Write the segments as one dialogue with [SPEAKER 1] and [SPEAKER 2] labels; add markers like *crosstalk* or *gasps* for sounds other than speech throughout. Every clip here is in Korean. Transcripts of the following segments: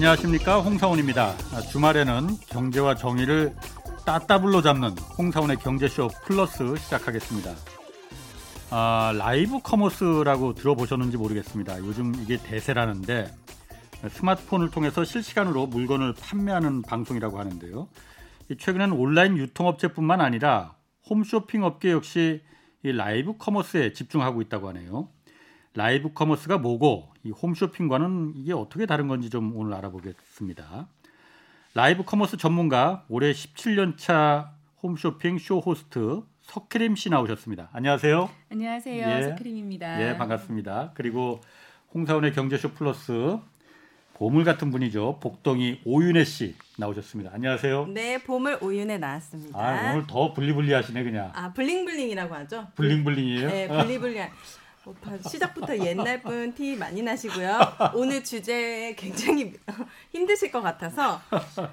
[SPEAKER 1] 안녕하십니까 홍사훈입니다. 주말에는 경제와 정의를 따따블로 잡는 홍사훈의 경제쇼 플러스 시작하겠습니다. 아, 라이브 커머스라고 들어보셨는지 모르겠습니다. 요즘 이게 대세라는데 스마트폰을 통해서 실시간으로 물건을 판매하는 방송이라고 하는데요. 최근에는 온라인 유통업체뿐만 아니라 홈쇼핑 업계 역시 이 라이브 커머스에 집중하고 있다고 하네요. 라이브 커머스가 뭐고 이 홈쇼핑과는 이게 어떻게 다른 건지 좀 오늘 알아보겠습니다. 라이브 커머스 전문가 올해 17년 차 홈쇼핑 쇼 호스트 석혜림 씨 나오셨습니다. 안녕하세요.
[SPEAKER 2] 안녕하세요. 예. 석혜림입니다.
[SPEAKER 1] 예, 반갑습니다. 그리고 홍사훈의 경제쇼 플러스 보물 같은 분이죠. 복덩이 오윤혜 씨 나오셨습니다. 안녕하세요.
[SPEAKER 3] 네, 보물 오윤혜 나왔습니다.
[SPEAKER 1] 아, 오늘 더 블리블리 하시네 그냥.
[SPEAKER 3] 아, 블링블링이라고 하죠?
[SPEAKER 1] 블링블링이에요?
[SPEAKER 3] 네, 블리블링. *laughs* 시작부터 옛날 분 티 많이 나시고요. 오늘 주제 굉장히 *laughs* 힘드실 것 같아서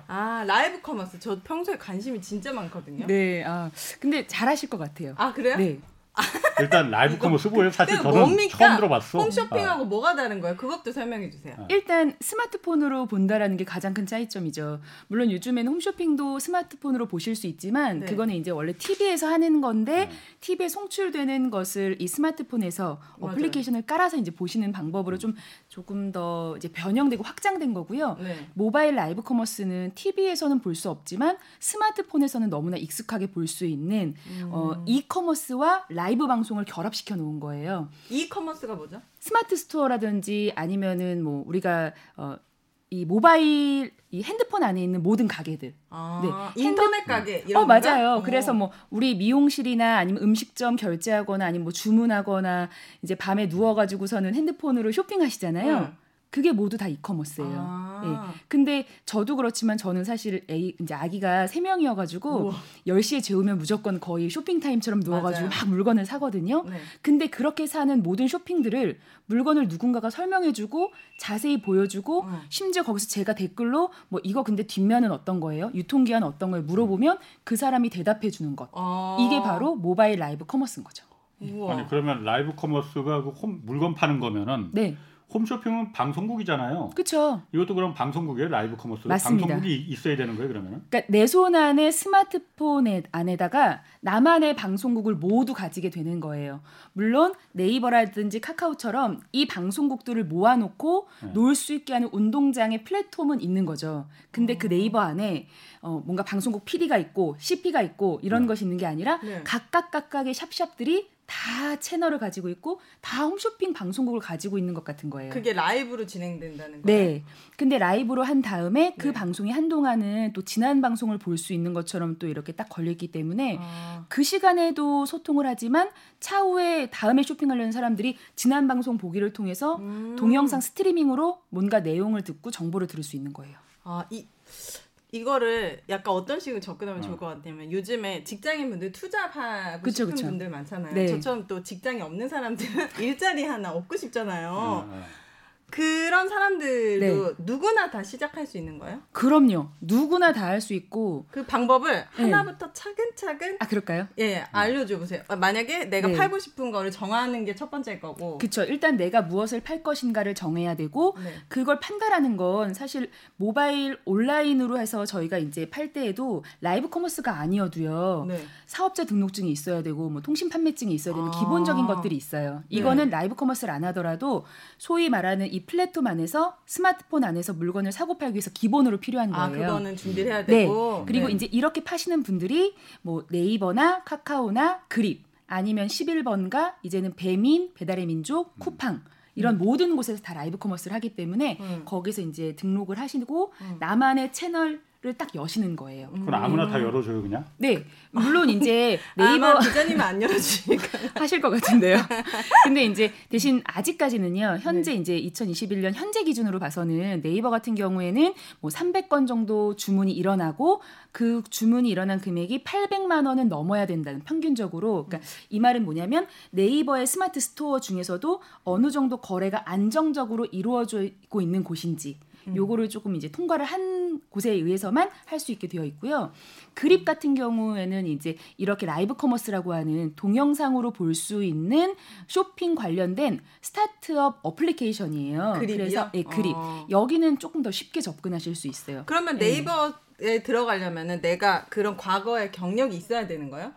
[SPEAKER 3] 아 라이브 커머스 저 평소에 관심이 진짜 많거든요.
[SPEAKER 2] 네, 아 근데 잘하실 것 같아요.
[SPEAKER 3] 아 그래요?
[SPEAKER 2] 네. *laughs*
[SPEAKER 1] 일단 라이브 커머스 뭐예요? 사실 저는 뭡니까? 처음 들어봤어.
[SPEAKER 3] 홈쇼핑하고 아. 뭐가 다른 거예요? 그것도 설명해 주세요. 아.
[SPEAKER 2] 일단 스마트폰으로 본다라는 게 가장 큰 차이점이죠. 물론 요즘에는 홈쇼핑도 스마트폰으로 보실 수 있지만 네. 그거는 이제 원래 TV에서 하는 건데 네. TV에 송출되는 것을 이 스마트폰에서 맞아요. 어플리케이션을 깔아서 이제 보시는 방법으로 좀 조금 더 이제 변형되고 확장된 거고요. 네. 모바일 라이브 커머스는 TV에서는 볼 수 없지만 스마트폰에서는 너무나 익숙하게 볼 수 있는 음. 어, 이커머스와 라이브 라이브 방송을 결합시켜 놓은 거예요.
[SPEAKER 3] 이커머스가 뭐죠?
[SPEAKER 2] 스마트 스토어라든지 아니면은 뭐 우리가 어, 이 모바일 이 핸드폰 안에 있는 모든 가게들.
[SPEAKER 3] 아, 네. 인터넷 가게
[SPEAKER 2] 이런 어 맞아요. 어. 그래서 뭐 우리 미용실이나 아니면 음식점 결제하거나 아니면 뭐 주문하거나 이제 밤에 누워 가지고서는 핸드폰으로 쇼핑하시잖아요. 음. 그게 모두 다 이커머스예요. 아. 예. 근데 저도 그렇지만 저는 사실 애, 이제 아기가 세 명이어가지고 10시에 재우면 무조건 거의 쇼핑 타임처럼 누워가지고 맞아요. 막 물건을 사거든요. 네. 근데 그렇게 사는 모든 쇼핑들을 물건을 누군가가 설명해주고 자세히 보여주고 어. 심지어 거기서 제가 댓글로 뭐 이거 근데 뒷면은 어떤 거예요? 유통기한 어떤 걸 물어보면 그 사람이 대답해주는 것. 아. 이게 바로 모바일 라이브 커머스인 거죠.
[SPEAKER 1] 우와. 아니 그러면 라이브 커머스가 그 홈, 물건 파는 거면은 네. 홈쇼핑은 방송국이잖아요.
[SPEAKER 2] 그렇죠.
[SPEAKER 1] 이것도 그럼 방송국이에요, 라이브 커머스.
[SPEAKER 2] 맞습니다.
[SPEAKER 1] 방송국이 있어야 되는 거예요, 그러면은?
[SPEAKER 2] 그러니까 내 손 안에 스마트폰 안에다가 나만의 방송국을 모두 가지게 되는 거예요. 물론 네이버라든지 카카오처럼 이 방송국들을 모아놓고 네. 놀수 있게 하는 운동장의 플랫폼은 있는 거죠. 근데 그 네이버 안에 어, 뭔가 방송국 PD가 있고 CP가 있고 이런 네. 것이 있는 게 아니라 네. 각각 각각의 샵샵들이 다 채널을 가지고 있고 다 홈쇼핑 방송국을 가지고 있는 것 같은 거예요.
[SPEAKER 3] 그게 라이브로 진행된다는 거예요.
[SPEAKER 2] 네. 근데 라이브로 한 다음에 그 네. 방송이 한동안은 또 지난 방송을 볼 수 있는 것처럼 또 이렇게 딱 걸렸기 때문에 아. 그 시간에도 소통을 하지만 차후에 다음에 쇼핑하려는 사람들이 지난 방송 보기를 통해서 음. 동영상 스트리밍으로 뭔가 내용을 듣고 정보를 들을 수 있는 거예요.
[SPEAKER 3] 아, 이 이거를 약간 어떤 식으로 접근하면 어. 좋을 것 같냐면 요즘에 직장인 분들 투잡하고 그쵸, 싶은 그쵸. 분들 많잖아요. 네. 저처럼 또 직장이 없는 사람들은 *laughs* 일자리 하나 얻고 싶잖아요. 어, 어. 그런 사람들도 네. 누구나 다 시작할 수 있는 거예요?
[SPEAKER 2] 그럼요. 누구나 다 할 수 있고
[SPEAKER 3] 그 방법을 네. 하나부터 차근차근
[SPEAKER 2] 아 그럴까요?
[SPEAKER 3] 예, 알려줘 보세요. 아, 만약에 내가 네. 팔고 싶은 거를 정하는 게 첫 번째일 거고.
[SPEAKER 2] 그렇죠. 일단 내가 무엇을 팔 것인가를 정해야 되고 네. 그걸 판다라는 건 사실 모바일 온라인으로 해서 저희가 이제 팔 때에도 라이브 커머스가 아니어도요. 네. 사업자 등록증이 있어야 되고 뭐 통신 판매증이 있어야 되는 아. 기본적인 것들이 있어요. 이거는 네. 라이브 커머스를 안 하더라도 소위 말하는 이 플랫폼 안에서 스마트폰 안에서 물건을 사고 팔기 위해서 기본으로 필요한 아,
[SPEAKER 3] 거예요. 아, 그거는 준비를 해야 되고.
[SPEAKER 2] 네. 그리고 네. 이제 이렇게 파시는 분들이 뭐 네이버나 카카오나 그립 아니면 11번가 이제는 배민, 배달의 민족, 음. 쿠팡 이런 음. 모든 곳에서 다 라이브 커머스를 하기 때문에 음. 거기서 이제 등록을 하시고 음. 나만의 채널 딱 여시는 거예요.
[SPEAKER 1] 그럼 아무나 다 열어줘요 그냥?
[SPEAKER 2] 네, 물론 이제 *laughs* 네이버
[SPEAKER 3] 기자님은 안 열어주니까 *laughs*
[SPEAKER 2] 하실 것 같은데요. *laughs* 근데 이제 대신 아직까지는요. 현재 네. 이제 2021년 현재 기준으로 봐서는 네이버 같은 경우에는 뭐 300건 정도 주문이 일어나고 그 주문이 일어난 금액이 800만 원은 넘어야 된다는 평균적으로. 그러니까 음. 이 말은 뭐냐면 네이버의 스마트 스토어 중에서도 어느 정도 거래가 안정적으로 이루어지고 있는 곳인지 음. 요거를 조금 이제 통과를 한 곳에 의해서만 할 수 있게 되어 있고요. 그립 같은 경우에는 이제 이렇게 라이브 커머스라고 하는 동영상으로 볼 수 있는 쇼핑 관련된 스타트업 어플리케이션이에요.
[SPEAKER 3] 그립이요?
[SPEAKER 2] 그래서 예, 그립. 어. 여기는 조금 더 쉽게 접근하실 수 있어요.
[SPEAKER 3] 그러면 예. 네이버에 들어가려면은 내가 그런 과거의 경력이 있어야 되는 거예요?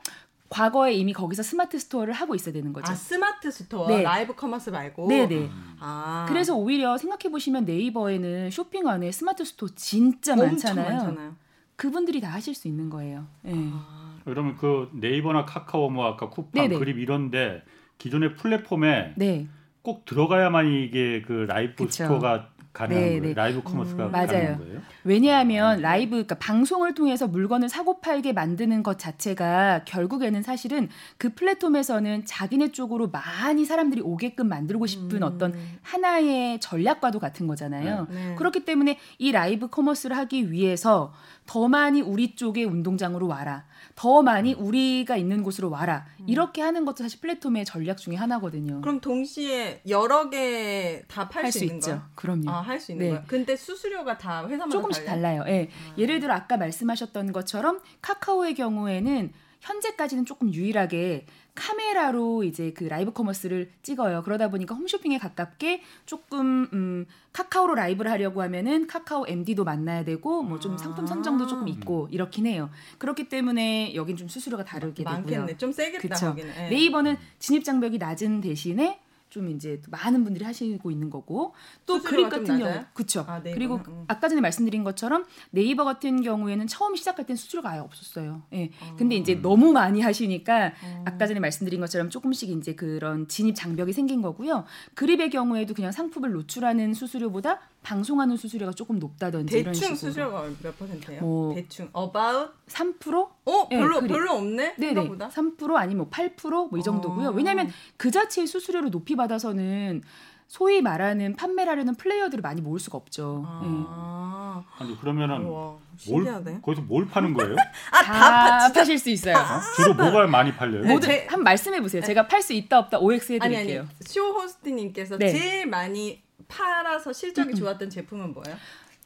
[SPEAKER 2] 과거에 이미 거기서 스마트 스토어를 하고 있어야 되는 거죠.
[SPEAKER 3] 아, 스마트 스토어? 네. 라이브 커머스 말고?
[SPEAKER 2] 네네. 네. 아. 그래서 오히려 생각해 보시면 네이버에는 쇼핑 안에 스마트 스토어 진짜 많잖아요. 많잖아요. 그분들이 다 하실 수 있는 거예요. 네. 아.
[SPEAKER 1] 그러면 그 네이버나 카카오 뭐 아까 쿠팡 네네. 그립 이런데 기존의 플랫폼에 네. 꼭 들어가야만 이게 그 라이브 그쵸. 스토어가 가능한 네, 거예요. 네. 라이브 커머스가 음, 맞아요. 거예요?
[SPEAKER 2] 왜냐하면 라이브 그러니까 방송을 통해서 물건을 사고 팔게 만드는 것 자체가 결국에는 사실은 그 플랫폼에서는 자기네 쪽으로 많이 사람들이 오게끔 만들고 싶은 음. 어떤 하나의 전략과도 같은 거잖아요. 네. 네. 그렇기 때문에 이 라이브 커머스를 하기 위해서 더 많이 우리 쪽의 운동장으로 와라. 더 많이 우리가 있는 곳으로 와라. 음. 이렇게 하는 것도 사실 플랫폼의 전략 중에 하나거든요.
[SPEAKER 3] 그럼 동시에 여러 개 다 팔 수 있는 거예요?
[SPEAKER 2] 그럼요.
[SPEAKER 3] 아, 할 수 있는 네. 거예요. 근데 수수료가 다 회사마다
[SPEAKER 2] 조금 씩 달라요. 예. 네. 아. 예를 들어 아까 말씀하셨던 것처럼 카카오의 경우에는 현재까지는 조금 유일하게 카메라로 이제 그 라이브 커머스를 찍어요. 그러다 보니까 홈쇼핑에 가깝게 조금 음, 카카오로 라이브를 하려고 하면은 카카오 MD도 만나야 되고 뭐 좀 상품 선정도 조금 아. 있고 이렇긴 해요. 그렇기 때문에 여긴 좀 수수료가 다르게
[SPEAKER 3] 많겠네.
[SPEAKER 2] 되고요.
[SPEAKER 3] 좀 세겠다. 그쵸? 네.
[SPEAKER 2] 네이버는 진입 장벽이 낮은 대신에 좀 이제 많은 분들이 하시고 있는 거고 또 그립 같은 경우 그쵸 아, 그리고 음. 아까 전에 말씀드린 것처럼 네이버 같은 경우에는 처음 시작할 땐 수수료가 아예 없었어요. 예. 어. 근데 이제 너무 많이 하시니까 어. 아까 전에 말씀드린 것처럼 조금씩 이제 그런 진입 장벽이 생긴 거고요. 그립의 경우에도 그냥 상품을 노출하는 수수료보다 방송하는 수수료가 조금 높다든지
[SPEAKER 3] 이런 식으로. 수수료가 몇 퍼센트예요? 뭐 대충 about
[SPEAKER 2] 3%?
[SPEAKER 3] 어, 별로 네, 별로 없네.
[SPEAKER 2] 네, 네. 3% 아니면 뭐 8%뭐 이 정도고요. 어. 왜냐하면 그 자체의 수수료를 높이 받아서는 소위 말하는 판매를 하려는 플레이어들을 많이 모을 수가 없죠.
[SPEAKER 1] 아. 네. 니 그러면은 우와, 뭘 거기서 뭘 파는 거예요? *laughs*
[SPEAKER 2] 아, 다, 다 파실 수 있어요. 어?
[SPEAKER 1] 주로 뭐가 많이 팔려요?
[SPEAKER 2] 모두 제, 한 말씀해 보세요. 제가 팔 수 있다 없다 OX 해드릴게요. 아니, 아니.
[SPEAKER 3] 쇼 호스트님께서 네. 제일 많이 팔아서 실적이 음. 좋았던 제품은 뭐예요?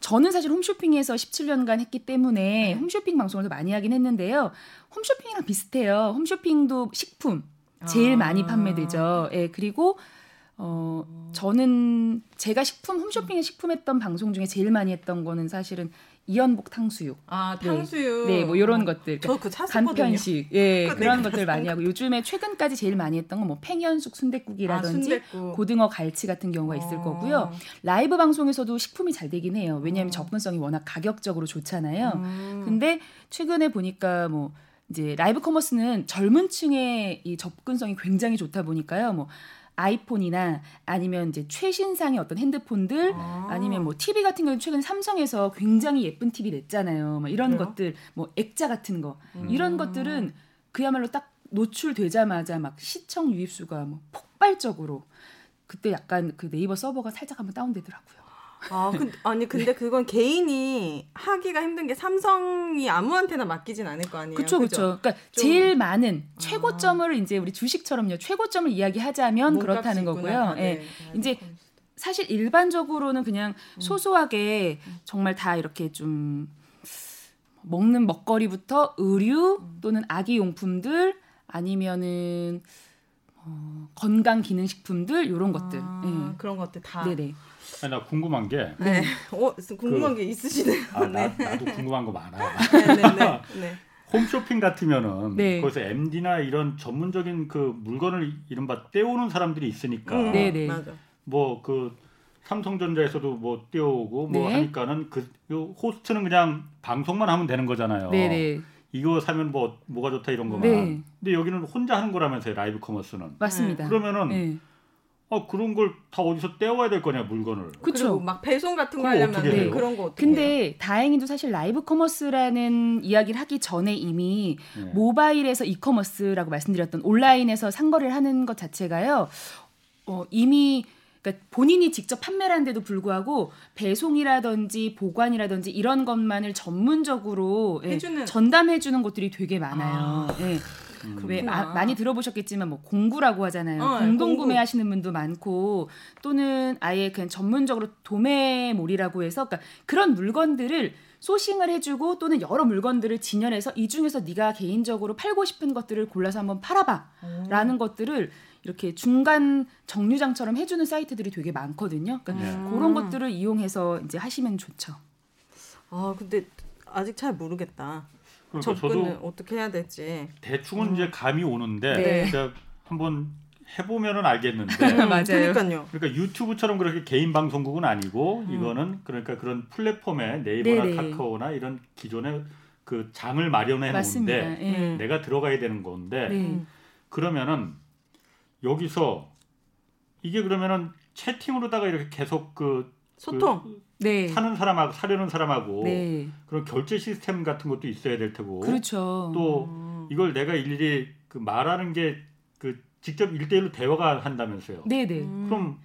[SPEAKER 2] 저는 사실 홈쇼핑에서 17년간 했기 때문에 네. 홈쇼핑 방송을 더 많이 하긴 했는데요. 홈쇼핑이랑 비슷해요. 홈쇼핑도 식품 제일 아. 많이 판매되죠. 예, 그리고 어 저는 제가 식품 홈쇼핑에 식품했던 방송 중에 제일 많이 했던 거는 사실은 이연복 탕수육.
[SPEAKER 3] 아 탕수육.
[SPEAKER 2] 네, 뭐 이런 것들.
[SPEAKER 3] 저그
[SPEAKER 2] 간편식. 예, 네, 그런 것들 많이 하고 요즘에 최근까지 제일 많이 했던 건 뭐 팽현숙 순대국이라든지 아, 고등어 갈치 같은 경우가 있을 어. 거고요. 라이브 방송에서도 식품이 잘 되긴 해요. 왜냐하면 어. 접근성이 워낙 가격적으로 좋잖아요. 음. 근데 최근에 보니까 뭐 이제 라이브 커머스는 젊은 층의 이 접근성이 굉장히 좋다 보니까요. 뭐 아이폰이나 아니면 이제 최신상의 어떤 핸드폰들 아. 니면뭐 TV 같은 경우는 최근 삼성에서 굉장히 예쁜 TV 냈잖아요. 뭐 이런 그래요? 것들 뭐 액자 같은 거 음. 이런 것들은 그야말로 딱 노출되자마자 막 시청 유입 수가 뭐 폭발적으로 그때 약간 그 네이버 서버가 살짝 한번 다운되더라고요.
[SPEAKER 3] 아, 근, 아니 근데 그건 개인이 하기가 힘든 게 삼성이 아무한테나 맡기진 않을 거 아니에요.
[SPEAKER 2] 그렇죠, 그렇죠. 그러니까 좀... 제일 많은 아. 최고점을 아. 이제 우리 주식처럼요. 최고점을 이야기하자면 그렇다는 거고요. 아, 네. 네. 이제 사실 일반적으로는 그냥 음. 소소하게 정말 다 이렇게 좀 먹는 먹거리부터 의류 음. 또는 아기 용품들 아니면은 어, 건강 기능식품들 이런 것들
[SPEAKER 3] 아, 네. 그런 것들 다
[SPEAKER 1] 네네. 아니, 나 궁금한 게.
[SPEAKER 3] 네. *laughs* 어, 궁금한 그, 게 있으시네요.
[SPEAKER 1] 아, 나, 네. 나도 궁금한 거 많아. 네네네. *laughs* 네, 네, 네. *laughs* 홈쇼핑 같으면은 네. 거기서 MD나 이런 전문적인 그 물건을 이른바 떼오는 사람들이 있으니까. 음, 네네. 뭐그 삼성전자에서도 뭐 떼오고 뭐 네. 하니까는 그 호스트는 그냥 방송만 하면 되는 거잖아요. 네네. 이거 사면 뭐 뭐가 좋다 이런 거만. 네. 근데 여기는 혼자 하는 거라면서요 라이브 커머스는.
[SPEAKER 2] 맞습니다.
[SPEAKER 1] 그러면은 아 그런 걸 다 어디서 떼와야 될 거냐 물건을.
[SPEAKER 3] 그렇죠. 막 배송 같은 거 하려면 네. 그런 거 어떻게
[SPEAKER 2] 근데 해요? 다행히도 사실 라이브 커머스라는 이야기를 하기 전에 이미 네. 모바일에서 이커머스라고 말씀드렸던 온라인에서 상거래를 하는 것 자체가요. 어, 이미 그러니까 본인이 직접 판매를 하는데도 불구하고 배송이라든지 보관이라든지 이런 것만을 전문적으로 예, 전담해 주는 곳들이 되게 많아요. 아. 예. 음. 왜 마, 많이 들어보셨겠지만 뭐 공구라고 하잖아요. 어, 공동 구매하시는 분도 많고 또는 아예 그냥 전문적으로 도매몰이라고 해서 그러니까 그런 물건들을 소싱을 해주고 또는 여러 물건들을 진열해서 이 중에서 네가 개인적으로 팔고 싶은 것들을 골라서 한번 팔아봐라는 것들을 이렇게 중간 정류장처럼 해주는 사이트들이 되게 많거든요. 그러니까 네. 그런 것들을 이용해서 이제 하시면 좋죠.
[SPEAKER 3] 아 근데 아직 잘 모르겠다. 그러니까 접근을 어떻게 해야 될지
[SPEAKER 1] 대충은 음. 이제 감이 오는데 네. 한번 해보면은 알겠는데 *laughs*
[SPEAKER 2] 맞아요.
[SPEAKER 3] 그러니까요.
[SPEAKER 1] 그러니까 유튜브처럼 그렇게 개인 방송국은 아니고 음. 이거는 그러니까 그런 플랫폼에 네이버나 네네. 카카오나 이런 기존의 그 장을 마련해 놓은데 네. 내가 들어가야 되는 건데 네. 그러면은 여기서 이게 그러면은 채팅으로다가 이렇게 계속 그, 그
[SPEAKER 3] 소통 그
[SPEAKER 1] 네. 사는 사람하고 사려는 사람하고 네. 그런 결제 시스템 같은 것도 있어야 될 테고
[SPEAKER 2] 그렇죠.
[SPEAKER 1] 또 음. 이걸 내가 일일이 그 말하는 게 그 직접 일대일로 대화가 한다면서요.
[SPEAKER 2] 네네. 네.
[SPEAKER 1] 음. 그럼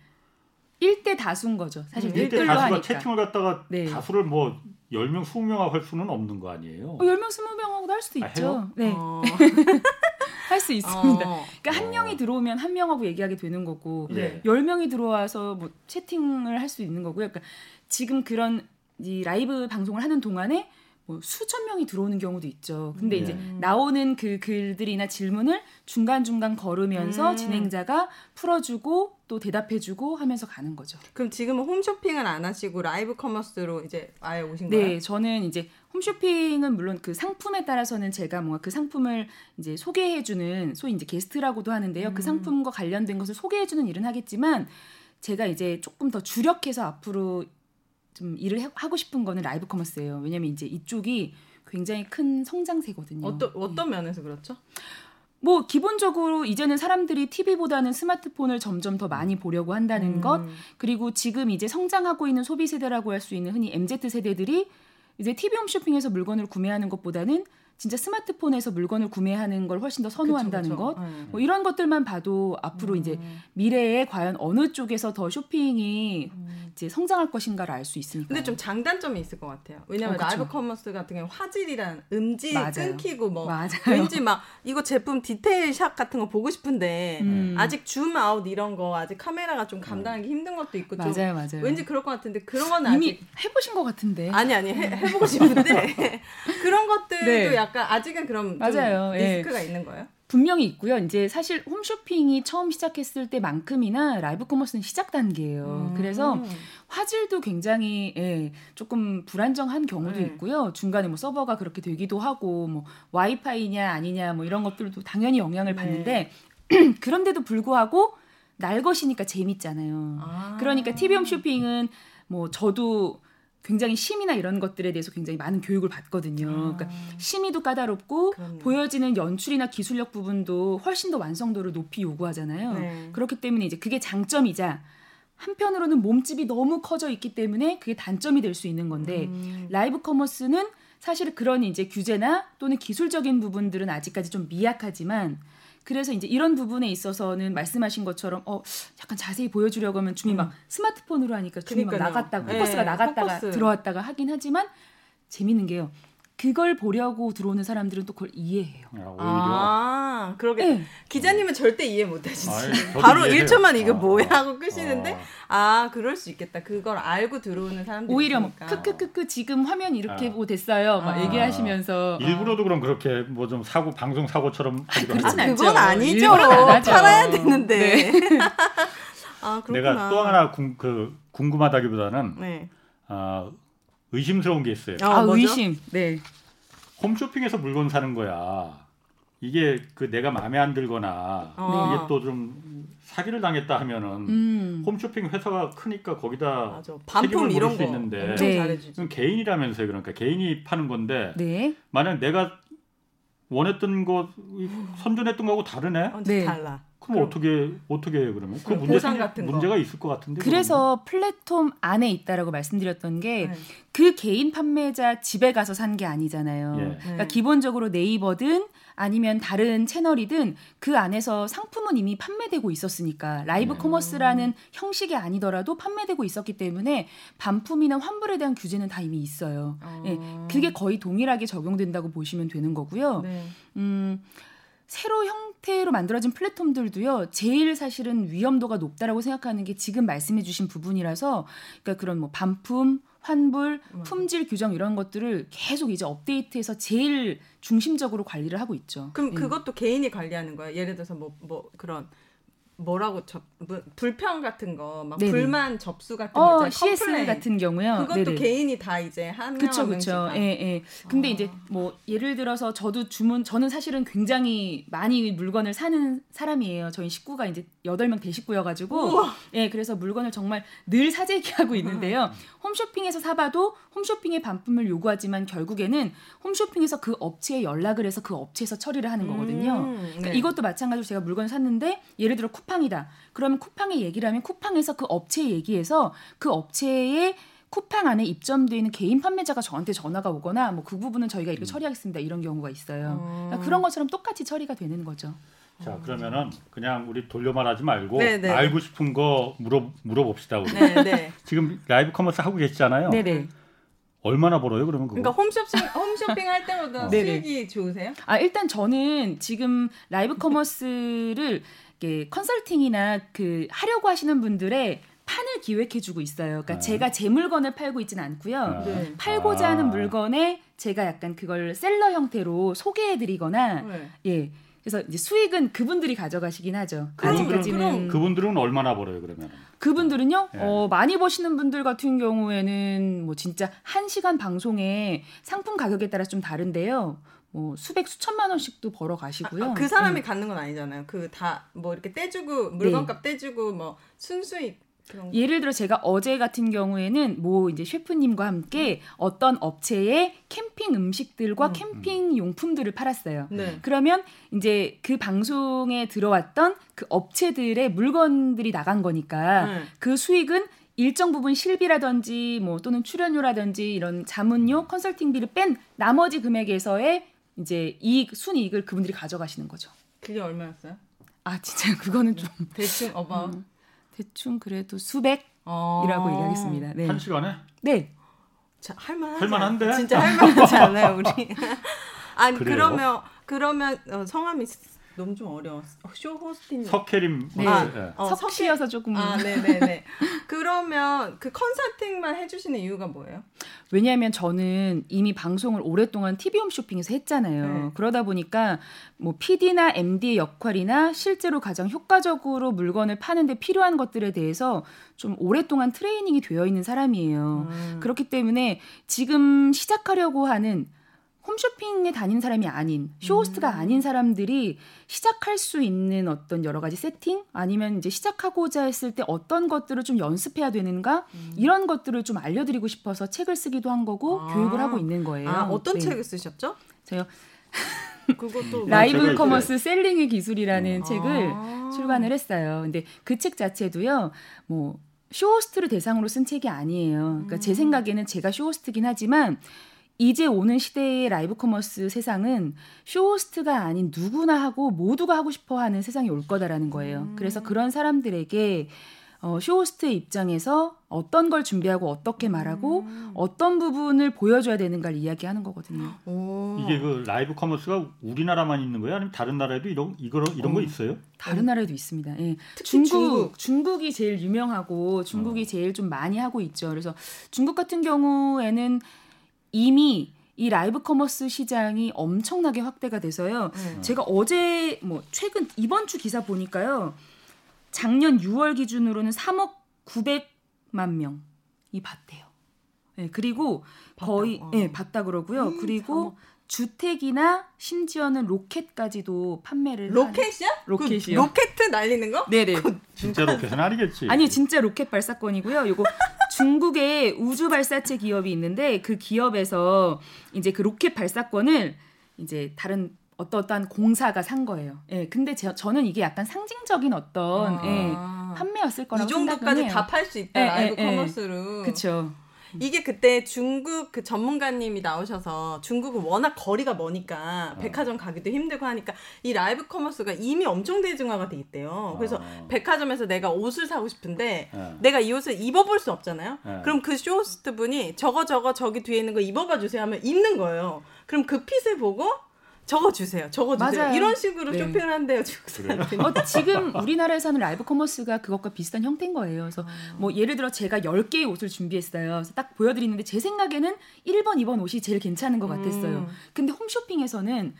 [SPEAKER 2] 1대 다수인 거죠. 사실
[SPEAKER 1] 일대 다수가 하니까. 채팅을 갖다가 네. 다수를 뭐 10명, 20명 할 수는 없는 거 아니에요?
[SPEAKER 2] 어, 10명, 20명하고도 할 수도 아, 있죠.
[SPEAKER 1] 해요?
[SPEAKER 2] 네. 어. *laughs* 할 수 있습니다. 어. 그러니까 한 명이 들어오면 한 명하고 얘기하게 되는 거고 네. 10명이 들어와서 뭐 채팅을 할 수 있는 거고요. 그러니까 지금 그런 이 라이브 방송을 하는 동안에 뭐 수천 명이 들어오는 경우도 있죠. 근데 네. 이제 나오는 그 글들이나 질문을 중간중간 거르면서 음. 진행자가 풀어주고 또 대답해주고 하면서 가는 거죠.
[SPEAKER 3] 그럼 지금은 홈쇼핑을 안 하시고 라이브 커머스로 이제 아예 오신
[SPEAKER 2] 네,
[SPEAKER 3] 거예요?
[SPEAKER 2] 네, 저는 이제 홈쇼핑은 물론 그 상품에 따라서는 제가 뭔가 그 상품을 이제 소개해주는 소위 이제 게스트라고도 하는데요. 그 음. 그 상품과 관련된 것을 소개해주는 일은 하겠지만 제가 이제 조금 더 주력해서 앞으로 좀 일을 해, 하고 싶은 거는 라이브 커머스예요. 왜냐면 이제 이쪽이 굉장히 큰 성장세거든요.
[SPEAKER 3] 어떤 어떤 네. 면에서 그렇죠?
[SPEAKER 2] 뭐 기본적으로 이제는 사람들이 TV보다는 스마트폰을 점점 더 많이 보려고 한다는 음. 것 그리고 지금 이제 성장하고 있는 소비 세대라고 할 수 있는 흔히 MZ 세대들이 이제 TV 홈쇼핑에서 물건을 구매하는 것보다는 진짜 스마트폰에서 물건을 구매하는 걸 훨씬 더 선호한다는 그쵸, 그쵸. 것, 네. 뭐 이런 것들만 봐도 앞으로 음. 이제 미래에 과연 어느 쪽에서 더 쇼핑이 음. 이제 성장할 것인가를 알 수 있으니까.
[SPEAKER 3] 근데 좀 장단점이 있을 것 같아요. 왜냐하면 어, 라이브 커머스 같은 경우 화질이랑 음질 맞아요. 끊기고 뭐 맞아요. 왠지 막 이거 제품 디테일 샷 같은 거 보고 싶은데 음. 아직 줌 아웃 이런 거 아직 카메라가 좀 감당하기 힘든 것도 있고
[SPEAKER 2] 맞아요, 좀 맞아요.
[SPEAKER 3] 왠지 그럴 것 같은데 그런 건
[SPEAKER 2] 이미 아직... 해보신 것 같은데.
[SPEAKER 3] 아니 아니 해, 해보고 싶은데 *laughs* 그런 것들도 네. 약간 약간 아직은 그럼 맞아요. 리스크가 예. 있는 거예요?
[SPEAKER 2] 분명히 있고요. 이제 사실 홈쇼핑이 처음 시작했을 때만큼이나 라이브 커머스는 시작 단계예요. 음. 그래서 화질도 굉장히 예, 조금 불안정한 경우도 네. 있고요. 중간에 뭐 서버가 그렇게 되기도 하고 뭐 와이파이냐 아니냐 뭐 이런 것들도 당연히 영향을 네. 받는데 *clears throat* 그런데도 불구하고 날 것이니까 재밌잖아요. 아. 그러니까 TV 홈쇼핑은 뭐 저도 굉장히 심의나 이런 것들에 대해서 굉장히 많은 교육을 받거든요. 아. 그러니까 심의도 까다롭고 그럼요. 보여지는 연출이나 기술력 부분도 훨씬 더 완성도를 높이 요구하잖아요. 네. 그렇기 때문에 이제 그게 장점이자 한편으로는 몸집이 너무 커져 있기 때문에 그게 단점이 될 수 있는 건데 음. 라이브 커머스는 사실 그런 이제 규제나 또는 기술적인 부분들은 아직까지 좀 미약하지만 그래서 이제 이런 부분에 있어서는 말씀하신 것처럼 어 약간 자세히 보여주려고 하면 줌이 음. 막 스마트폰으로 하니까 줌이 막 나갔다가 포커스가 네, 나갔다가 포커스. 들어왔다가 하긴 하지만 재밌는 게요. 그걸 보려고 들어오는 사람들은 또 그걸 이해해요.
[SPEAKER 1] 아,
[SPEAKER 3] 아 그러게 네. 기자님은 절대 이해 못 하시지. 바로 이해해요. 1초만 이게 아, 뭐야 하고 끄시는데 아. 아. 그럴 수 있겠다. 그걸 알고 들어오는 사람들
[SPEAKER 2] 오히려 뭐 크크크크 지금 화면 이렇게 아. 보 됐어요. 막 아. 얘기하시면서
[SPEAKER 1] 일부러도 그럼 그렇게 뭐 좀 사고 방송 사고처럼
[SPEAKER 3] 하기도 하죠. 그건 아니죠. 팔아야 되는데. 네. *laughs*
[SPEAKER 1] 아, 내가 또 하나 궁, 그 궁금하다기보다는 네. 아 의심스러운 게 있어요.
[SPEAKER 2] 아, 아 의심. 네.
[SPEAKER 1] 홈쇼핑에서 물건 사는 거야. 이게 그 내가 마음에 안 들거나 어. 이게 또 좀 사기를 당했다 하면은 음. 홈쇼핑 회사가 크니까 거기다 반품 이런 수 있는데 네. 개인이라면서요. 그러니까 개인이 파는 건데 네. 만약 내가 원했던 거 선전했던 거하고 다르네.
[SPEAKER 3] 어, 네. 달라.
[SPEAKER 1] 그럼 어떻게 어떻게 해요 그러면? 그 문제 같은 문제가 있을 것 같은데.
[SPEAKER 2] 그래서 그러면. 플랫폼 안에 있다라고 말씀드렸던 게그 네. 개인 판매자 집에 가서 산 게 아니잖아요. 예. 그러니까 네. 기본적으로 네이버든 아니면 다른 채널이든 그 안에서 상품은 이미 판매되고 있었으니까 라이브 네. 커머스라는 형식이 아니더라도 판매되고 있었기 때문에 반품이나 환불에 대한 규제는 다 이미 있어요. 어. 네. 그게 거의 동일하게 적용된다고 보시면 되는 거고요. 네. 음. 새로 형태로 만들어진 플랫폼들도요, 제일 사실은 위험도가 높다라고 생각하는 게 지금 말씀해 주신 부분이라서, 그러니까 그런 뭐 반품, 환불, 품질 규정 이런 것들을 계속 이제 업데이트해서 제일 중심적으로 관리를 하고 있죠.
[SPEAKER 3] 그럼 예. 그것도 개인이 관리하는 거예요? 예를 들어서 뭐, 뭐 그런 뭐라고 접 뭐, 불평 같은 거 막 불만 접수 같은 어, 거
[SPEAKER 2] CS complain. 같은 경우요.
[SPEAKER 3] 그것도 네네. 개인이 다 이제 한 그쵸 그쵸.
[SPEAKER 2] 예 예. 근데 아. 이제 뭐 예를 들어서 저도 주문 저는 사실은 굉장히 많이 물건을 사는 사람이에요. 저희 식구가 이제 여덟 명 대식구여 가지고 예 그래서 물건을 정말 늘 사재기하고 있는데요. 홈쇼핑에서 사 봐도 홈쇼핑의 반품을 요구하지만 결국에는 홈쇼핑에서 그 업체에 연락을 해서 그 업체에서 처리를 하는 거거든요. 음, 그러니까 네. 이것도 마찬가지로 제가 물건을 샀는데 예를 들어 쿠팡이다. 그러면 쿠팡에 얘기를 하면 쿠팡에서 그 업체 얘기해서 그 업체의 쿠팡 안에 입점되어 있는 개인 판매자가 저한테 전화가 오거나 뭐 그 부분은 저희가 이렇게 음. 처리하겠습니다 이런 경우가 있어요. 그러니까 어. 그런 것처럼 똑같이 처리가 되는 거죠.
[SPEAKER 1] 자 그러면은 그냥 우리 돌려 말하지 말고 네네. 네. 알고 싶은 거 물어 물어봅시다 우리. 네네. 네. *laughs* 지금 라이브 커머스 하고 계시잖아요. 네네. 네. 얼마나 벌어요 그러면 그거?
[SPEAKER 3] 그러니까 홈쇼핑 홈쇼핑 할 때보다 수익이 좋으세요?
[SPEAKER 2] 아 일단 저는 지금 라이브 커머스를 컨설팅이나 그 하려고 하시는 분들의 판을 기획해주고 있어요. 그러니까 네. 제가 제 물건을 팔고 있지는 않고요. 네. 팔고자 아. 하는 물건에 제가 약간 그걸 셀러 형태로 소개해드리거나 네. 예. 그래서 이제 수익은 그분들이 가져가시긴 하죠.
[SPEAKER 1] 아직까지는 그분들은 얼마나 벌어요 그러면?
[SPEAKER 2] 그분들은요. 네. 어, 많이 버시는 분들 같은 경우에는 뭐 진짜 한 시간 방송에 상품 가격에 따라 좀 다른데요. 뭐 수백 수천만 원씩도 벌어 가시고요. 아,
[SPEAKER 3] 그 사람이 음. 갖는 건 아니잖아요. 그 다 뭐 이렇게 떼주고 물건값 네. 떼주고 뭐 순수익
[SPEAKER 2] 예를 들어 제가 어제 같은 경우에는 뭐 이제 셰프님과 함께 음. 어떤 업체에 캠핑 음식들과 음. 캠핑 용품들을 팔았어요. 네. 그러면 이제 그 방송에 들어왔던 그 업체들의 물건들이 나간 거니까 네. 그 수익은 일정 부분 실비라든지 뭐 또는 출연료라든지 이런 자문료, 컨설팅비를 뺀 나머지 금액에서의 이제 이익 순이익을 그분들이 가져가시는 거죠.
[SPEAKER 3] 그게 얼마였어요?
[SPEAKER 2] 아 진짜 *laughs* 그거는 좀
[SPEAKER 3] 대충 어바
[SPEAKER 2] 음, 대충 그래도 수백이라고 어. 얘기하겠습니다. 네.
[SPEAKER 1] 한 시간에?
[SPEAKER 2] 네.
[SPEAKER 3] 자, 할만하지
[SPEAKER 1] 할만한데?
[SPEAKER 3] 진짜 할만하지 *laughs* 않아요 우리? *laughs* 아니 그래요? 그러면 그러면 어, 성함이 너무 좀 어려워. 쇼 호스팅.
[SPEAKER 1] 석혜림.
[SPEAKER 2] 네. 아, 네. 어, 석씨여서 조금.
[SPEAKER 3] 아, 네네네. 그러면 그 컨설팅만 해주시는 이유가 뭐예요?
[SPEAKER 2] 왜냐하면 저는 이미 방송을 오랫동안 TV 홈 쇼핑에서 했잖아요. 네. 그러다 보니까 뭐 PD나 MD의 역할이나 실제로 가장 효과적으로 물건을 파는데 필요한 것들에 대해서 좀 오랫동안 트레이닝이 되어 있는 사람이에요. 음. 그렇기 때문에 지금 시작하려고 하는 홈쇼핑에 다닌 사람이 아닌 쇼호스트가 음. 아닌 사람들이 시작할 수 있는 어떤 여러 가지 세팅 아니면 이제 시작하고자 했을 때 어떤 것들을 좀 연습해야 되는가 음. 이런 것들을 좀 알려드리고 싶어서 책을 쓰기도 한 거고 아. 교육을 하고 있는 거예요.
[SPEAKER 3] 아, 어떤 네. 책을 쓰셨죠?
[SPEAKER 2] 저요. 그것도 *laughs* 라이브 커머스 셀링의 기술이라는 음. 책을 아. 출간을 했어요. 근데 그 책 자체도요. 뭐 쇼호스트를 대상으로 쓴 책이 아니에요. 그러니까 음. 제 생각에는 제가 쇼호스트긴 하지만 이제 오는 시대의 라이브 커머스 세상은 쇼호스트가 아닌 누구나 하고 모두가 하고 싶어 하는 세상이 올 거다라는 거예요. 음. 그래서 그런 사람들에게 어, 쇼호스트의 입장에서 어떤 걸 준비하고 어떻게 말하고 음. 어떤 부분을 보여줘야 되는가를 이야기하는 거거든요.
[SPEAKER 1] 오. 이게 그 라이브 커머스가 우리나라만 있는 거예요? 아니면 다른 나라에도 이런 이거 이런 어, 거 있어요?
[SPEAKER 2] 다른 나라에도 있습니다. 예. 중국, 중국이 제일 유명하고 중국이 어. 제일 좀 많이 하고 있죠. 그래서 중국 같은 경우에는 이미 이 라이브 커머스 시장이 엄청나게 확대가 돼서요. 음. 제가 어제 뭐 최근 이번 주 기사 보니까요. 작년 6월 기준으로는 3억 900만 명이 봤대요. 네, 그리고 봤다. 거의 어. 네, 봤다 그러고요. 음, 그리고 3억. 주택이나 심지어는 로켓까지도 판매를
[SPEAKER 3] 로켓이야?
[SPEAKER 2] 그 로켓이요.
[SPEAKER 3] 그 로켓 날리는 거?
[SPEAKER 2] 네네.
[SPEAKER 1] 진짜 로켓은 아니겠지.
[SPEAKER 2] 아니 진짜 로켓 발사권이고요. 요거 중국의 우주 발사체 기업이 있는데 그 기업에서 이제 그 로켓 발사권을 이제 다른 어떠한 공사가 산 거예요. 예. 근데 제, 저는 이게 약간 상징적인 어떤 아. 예, 판매였을 거라고
[SPEAKER 3] 이 정도까지 다 팔 수 있다. 예, 라이브 예, 예. 커머스로.
[SPEAKER 2] 그렇죠.
[SPEAKER 3] 이게 그때 중국 그 전문가님이 나오셔서 중국은 워낙 거리가 머니까 어. 백화점 가기도 힘들고 하니까 이 라이브 커머스가 이미 엄청 대중화가 돼 있대요. 그래서 어. 백화점에서 내가 옷을 사고 싶은데 어. 내가 이 옷을 입어볼 수 없잖아요. 어. 그럼 그 쇼호스트 분이 저거 저거 저기 뒤에 있는 거 입어봐 주세요 하면 입는 거예요. 그럼 그 핏을 보고 저거 주세요. 저거 주세요. 이런 식으로 네. 쇼핑을 한대요, 중국사람들이.
[SPEAKER 2] 어, 지금 우리나라에서는 라이브 커머스가 그것과 비슷한 형태인 거예요. 그래서 아. 뭐 예를 들어 제가 10개의 옷을 준비했어요. 그래서 딱 보여 드리는데 제 생각에는 1번, 2번 옷이 제일 괜찮은 것 같았어요. 음. 근데 홈쇼핑에서는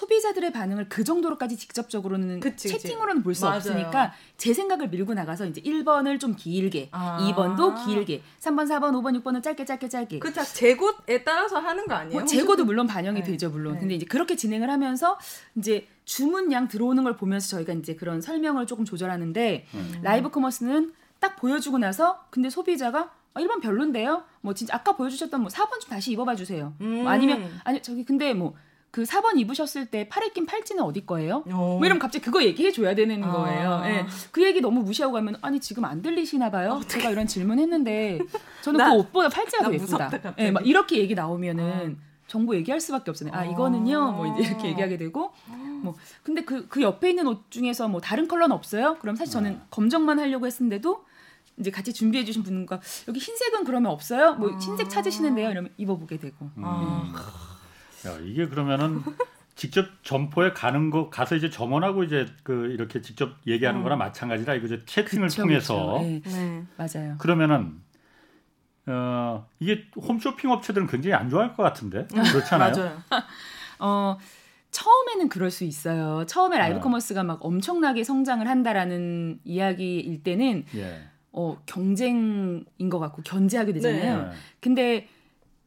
[SPEAKER 2] 소비자들의 반응을 그 정도로까지 직접적으로는 그치, 채팅으로는 볼 수 없으니까 제 생각을 밀고 나가서 이제 1번을 좀 길게, 아. 2번도 길게, 3번, 4번, 5번, 6번은 짧게 짧게 짧게.
[SPEAKER 3] 그렇죠. 재고에 따라서 하는 거 아니에요? 뭐
[SPEAKER 2] 재고도 물론 반영이 네. 되죠, 물론. 네. 근데 이제 그렇게 진행을 하면서 이제 주문량 들어오는 걸 보면서 저희가 이제 그런 설명을 조금 조절하는데 음. 라이브 커머스는 딱 보여주고 나서 근데 소비자가 아, 1번 별론데요? 뭐 진짜 아까 보여주셨던 뭐 4번 좀 다시 입어봐 주세요. 음. 뭐 아니면 아니 저기 근데 뭐 그 4번 입으셨을 때 팔에 낀 팔찌는 어디 거예요? 어. 뭐 이러면 갑자기 그거 얘기해 줘야 되는 아. 거예요. 예. 그 얘기 너무 무시하고 가면 아니 지금 안 들리시나 봐요. 어, 제가 이런 질문했는데 저는 *laughs* 나, 그 옷보다 팔찌가 더 예쁘다. 예, 막 이렇게 얘기 나오면은 어. 정보 얘기할 수밖에 없잖아요. 아 이거는요, 뭐 이제 이렇게 얘기하게 되고, 뭐 근데 그그 그 옆에 있는 옷 중에서 뭐 다른 컬러는 없어요? 그럼 사실 저는 네. 검정만 하려고 했는데도 이제 같이 준비해 주신 분과 여기 흰색은 그러면 없어요? 뭐 흰색 찾으시는데요? 이러면 입어보게 되고. 음. 네.
[SPEAKER 1] 야, 이게 그러면은 *laughs* 직접 점포에 가는 거 가서 이제 점원하고 이제 그 이렇게 직접 얘기하는 음. 거나 마찬가지라 이거 이제 채팅을 그쵸, 통해서
[SPEAKER 2] 네. 네. 맞아요.
[SPEAKER 1] 그러면은 어 이게 홈쇼핑 업체들은 굉장히 안 좋아할 것 같은데 그렇잖아요.
[SPEAKER 3] 맞아요. *laughs*
[SPEAKER 2] 어 처음에는 그럴 수 있어요. 처음에 라이브 네. 커머스가 막 엄청나게 성장을 한다라는 이야기일 때는 예. 어 경쟁인 것 같고 견제하게 되잖아요. 네. 근데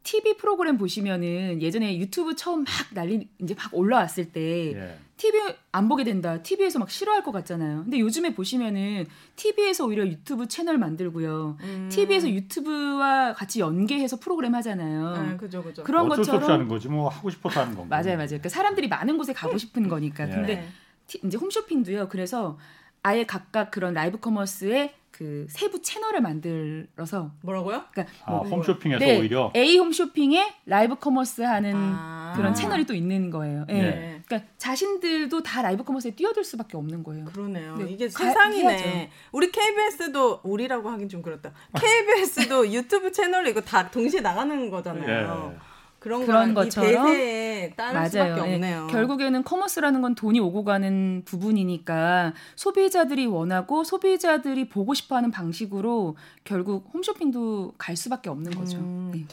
[SPEAKER 2] TV 프로그램 보시면은 예전에 유튜브 처음 막 난리 이제 막 올라왔을 때 예. TV 안 보게 된다. TV에서 막 싫어할 것 같잖아요. 근데 요즘에 보시면은 TV에서 오히려 유튜브 채널 만들고요. 음. TV에서 유튜브와 같이 연계해서 프로그램 하잖아요.
[SPEAKER 3] 아, 그죠, 그죠.
[SPEAKER 1] 그런 어쩔 것처럼 수 없이 하는 거지 뭐 하고 싶어서 하는 건가.
[SPEAKER 2] 맞아요, 맞아요. 그러니까 사람들이 많은 곳에 가고 싶은 거니까. 예. 근데 티, 이제 홈쇼핑도요. 그래서 아예 각각 그런 라이브 커머스에 그 세부 채널을 만들어서
[SPEAKER 3] 뭐라고요?
[SPEAKER 1] 그러니까 아, 뭐, 홈쇼핑에서 네, 오히려
[SPEAKER 2] A 홈쇼핑에 라이브 커머스 하는 아~ 그런 채널이 또 있는 거예요. 예. 네. 그러니까 자신들도 다 라이브 커머스에 뛰어들 수밖에 없는 거예요.
[SPEAKER 3] 그러네요. 네. 이게 세상이네. 우리 KBS도 우리라고 하긴 좀 그렇다. KBS도 유튜브 채널이 이거 다 동시에 나가는 거잖아요. 네. 그런, 그런 것처럼 맞아요. 네.
[SPEAKER 2] 결국에는 커머스라는 건 돈이 오고 가는 부분이니까 소비자들이 원하고 소비자들이 보고 싶어하는 방식으로 결국 홈쇼핑도 갈 수밖에 없는 거죠. 음. 네.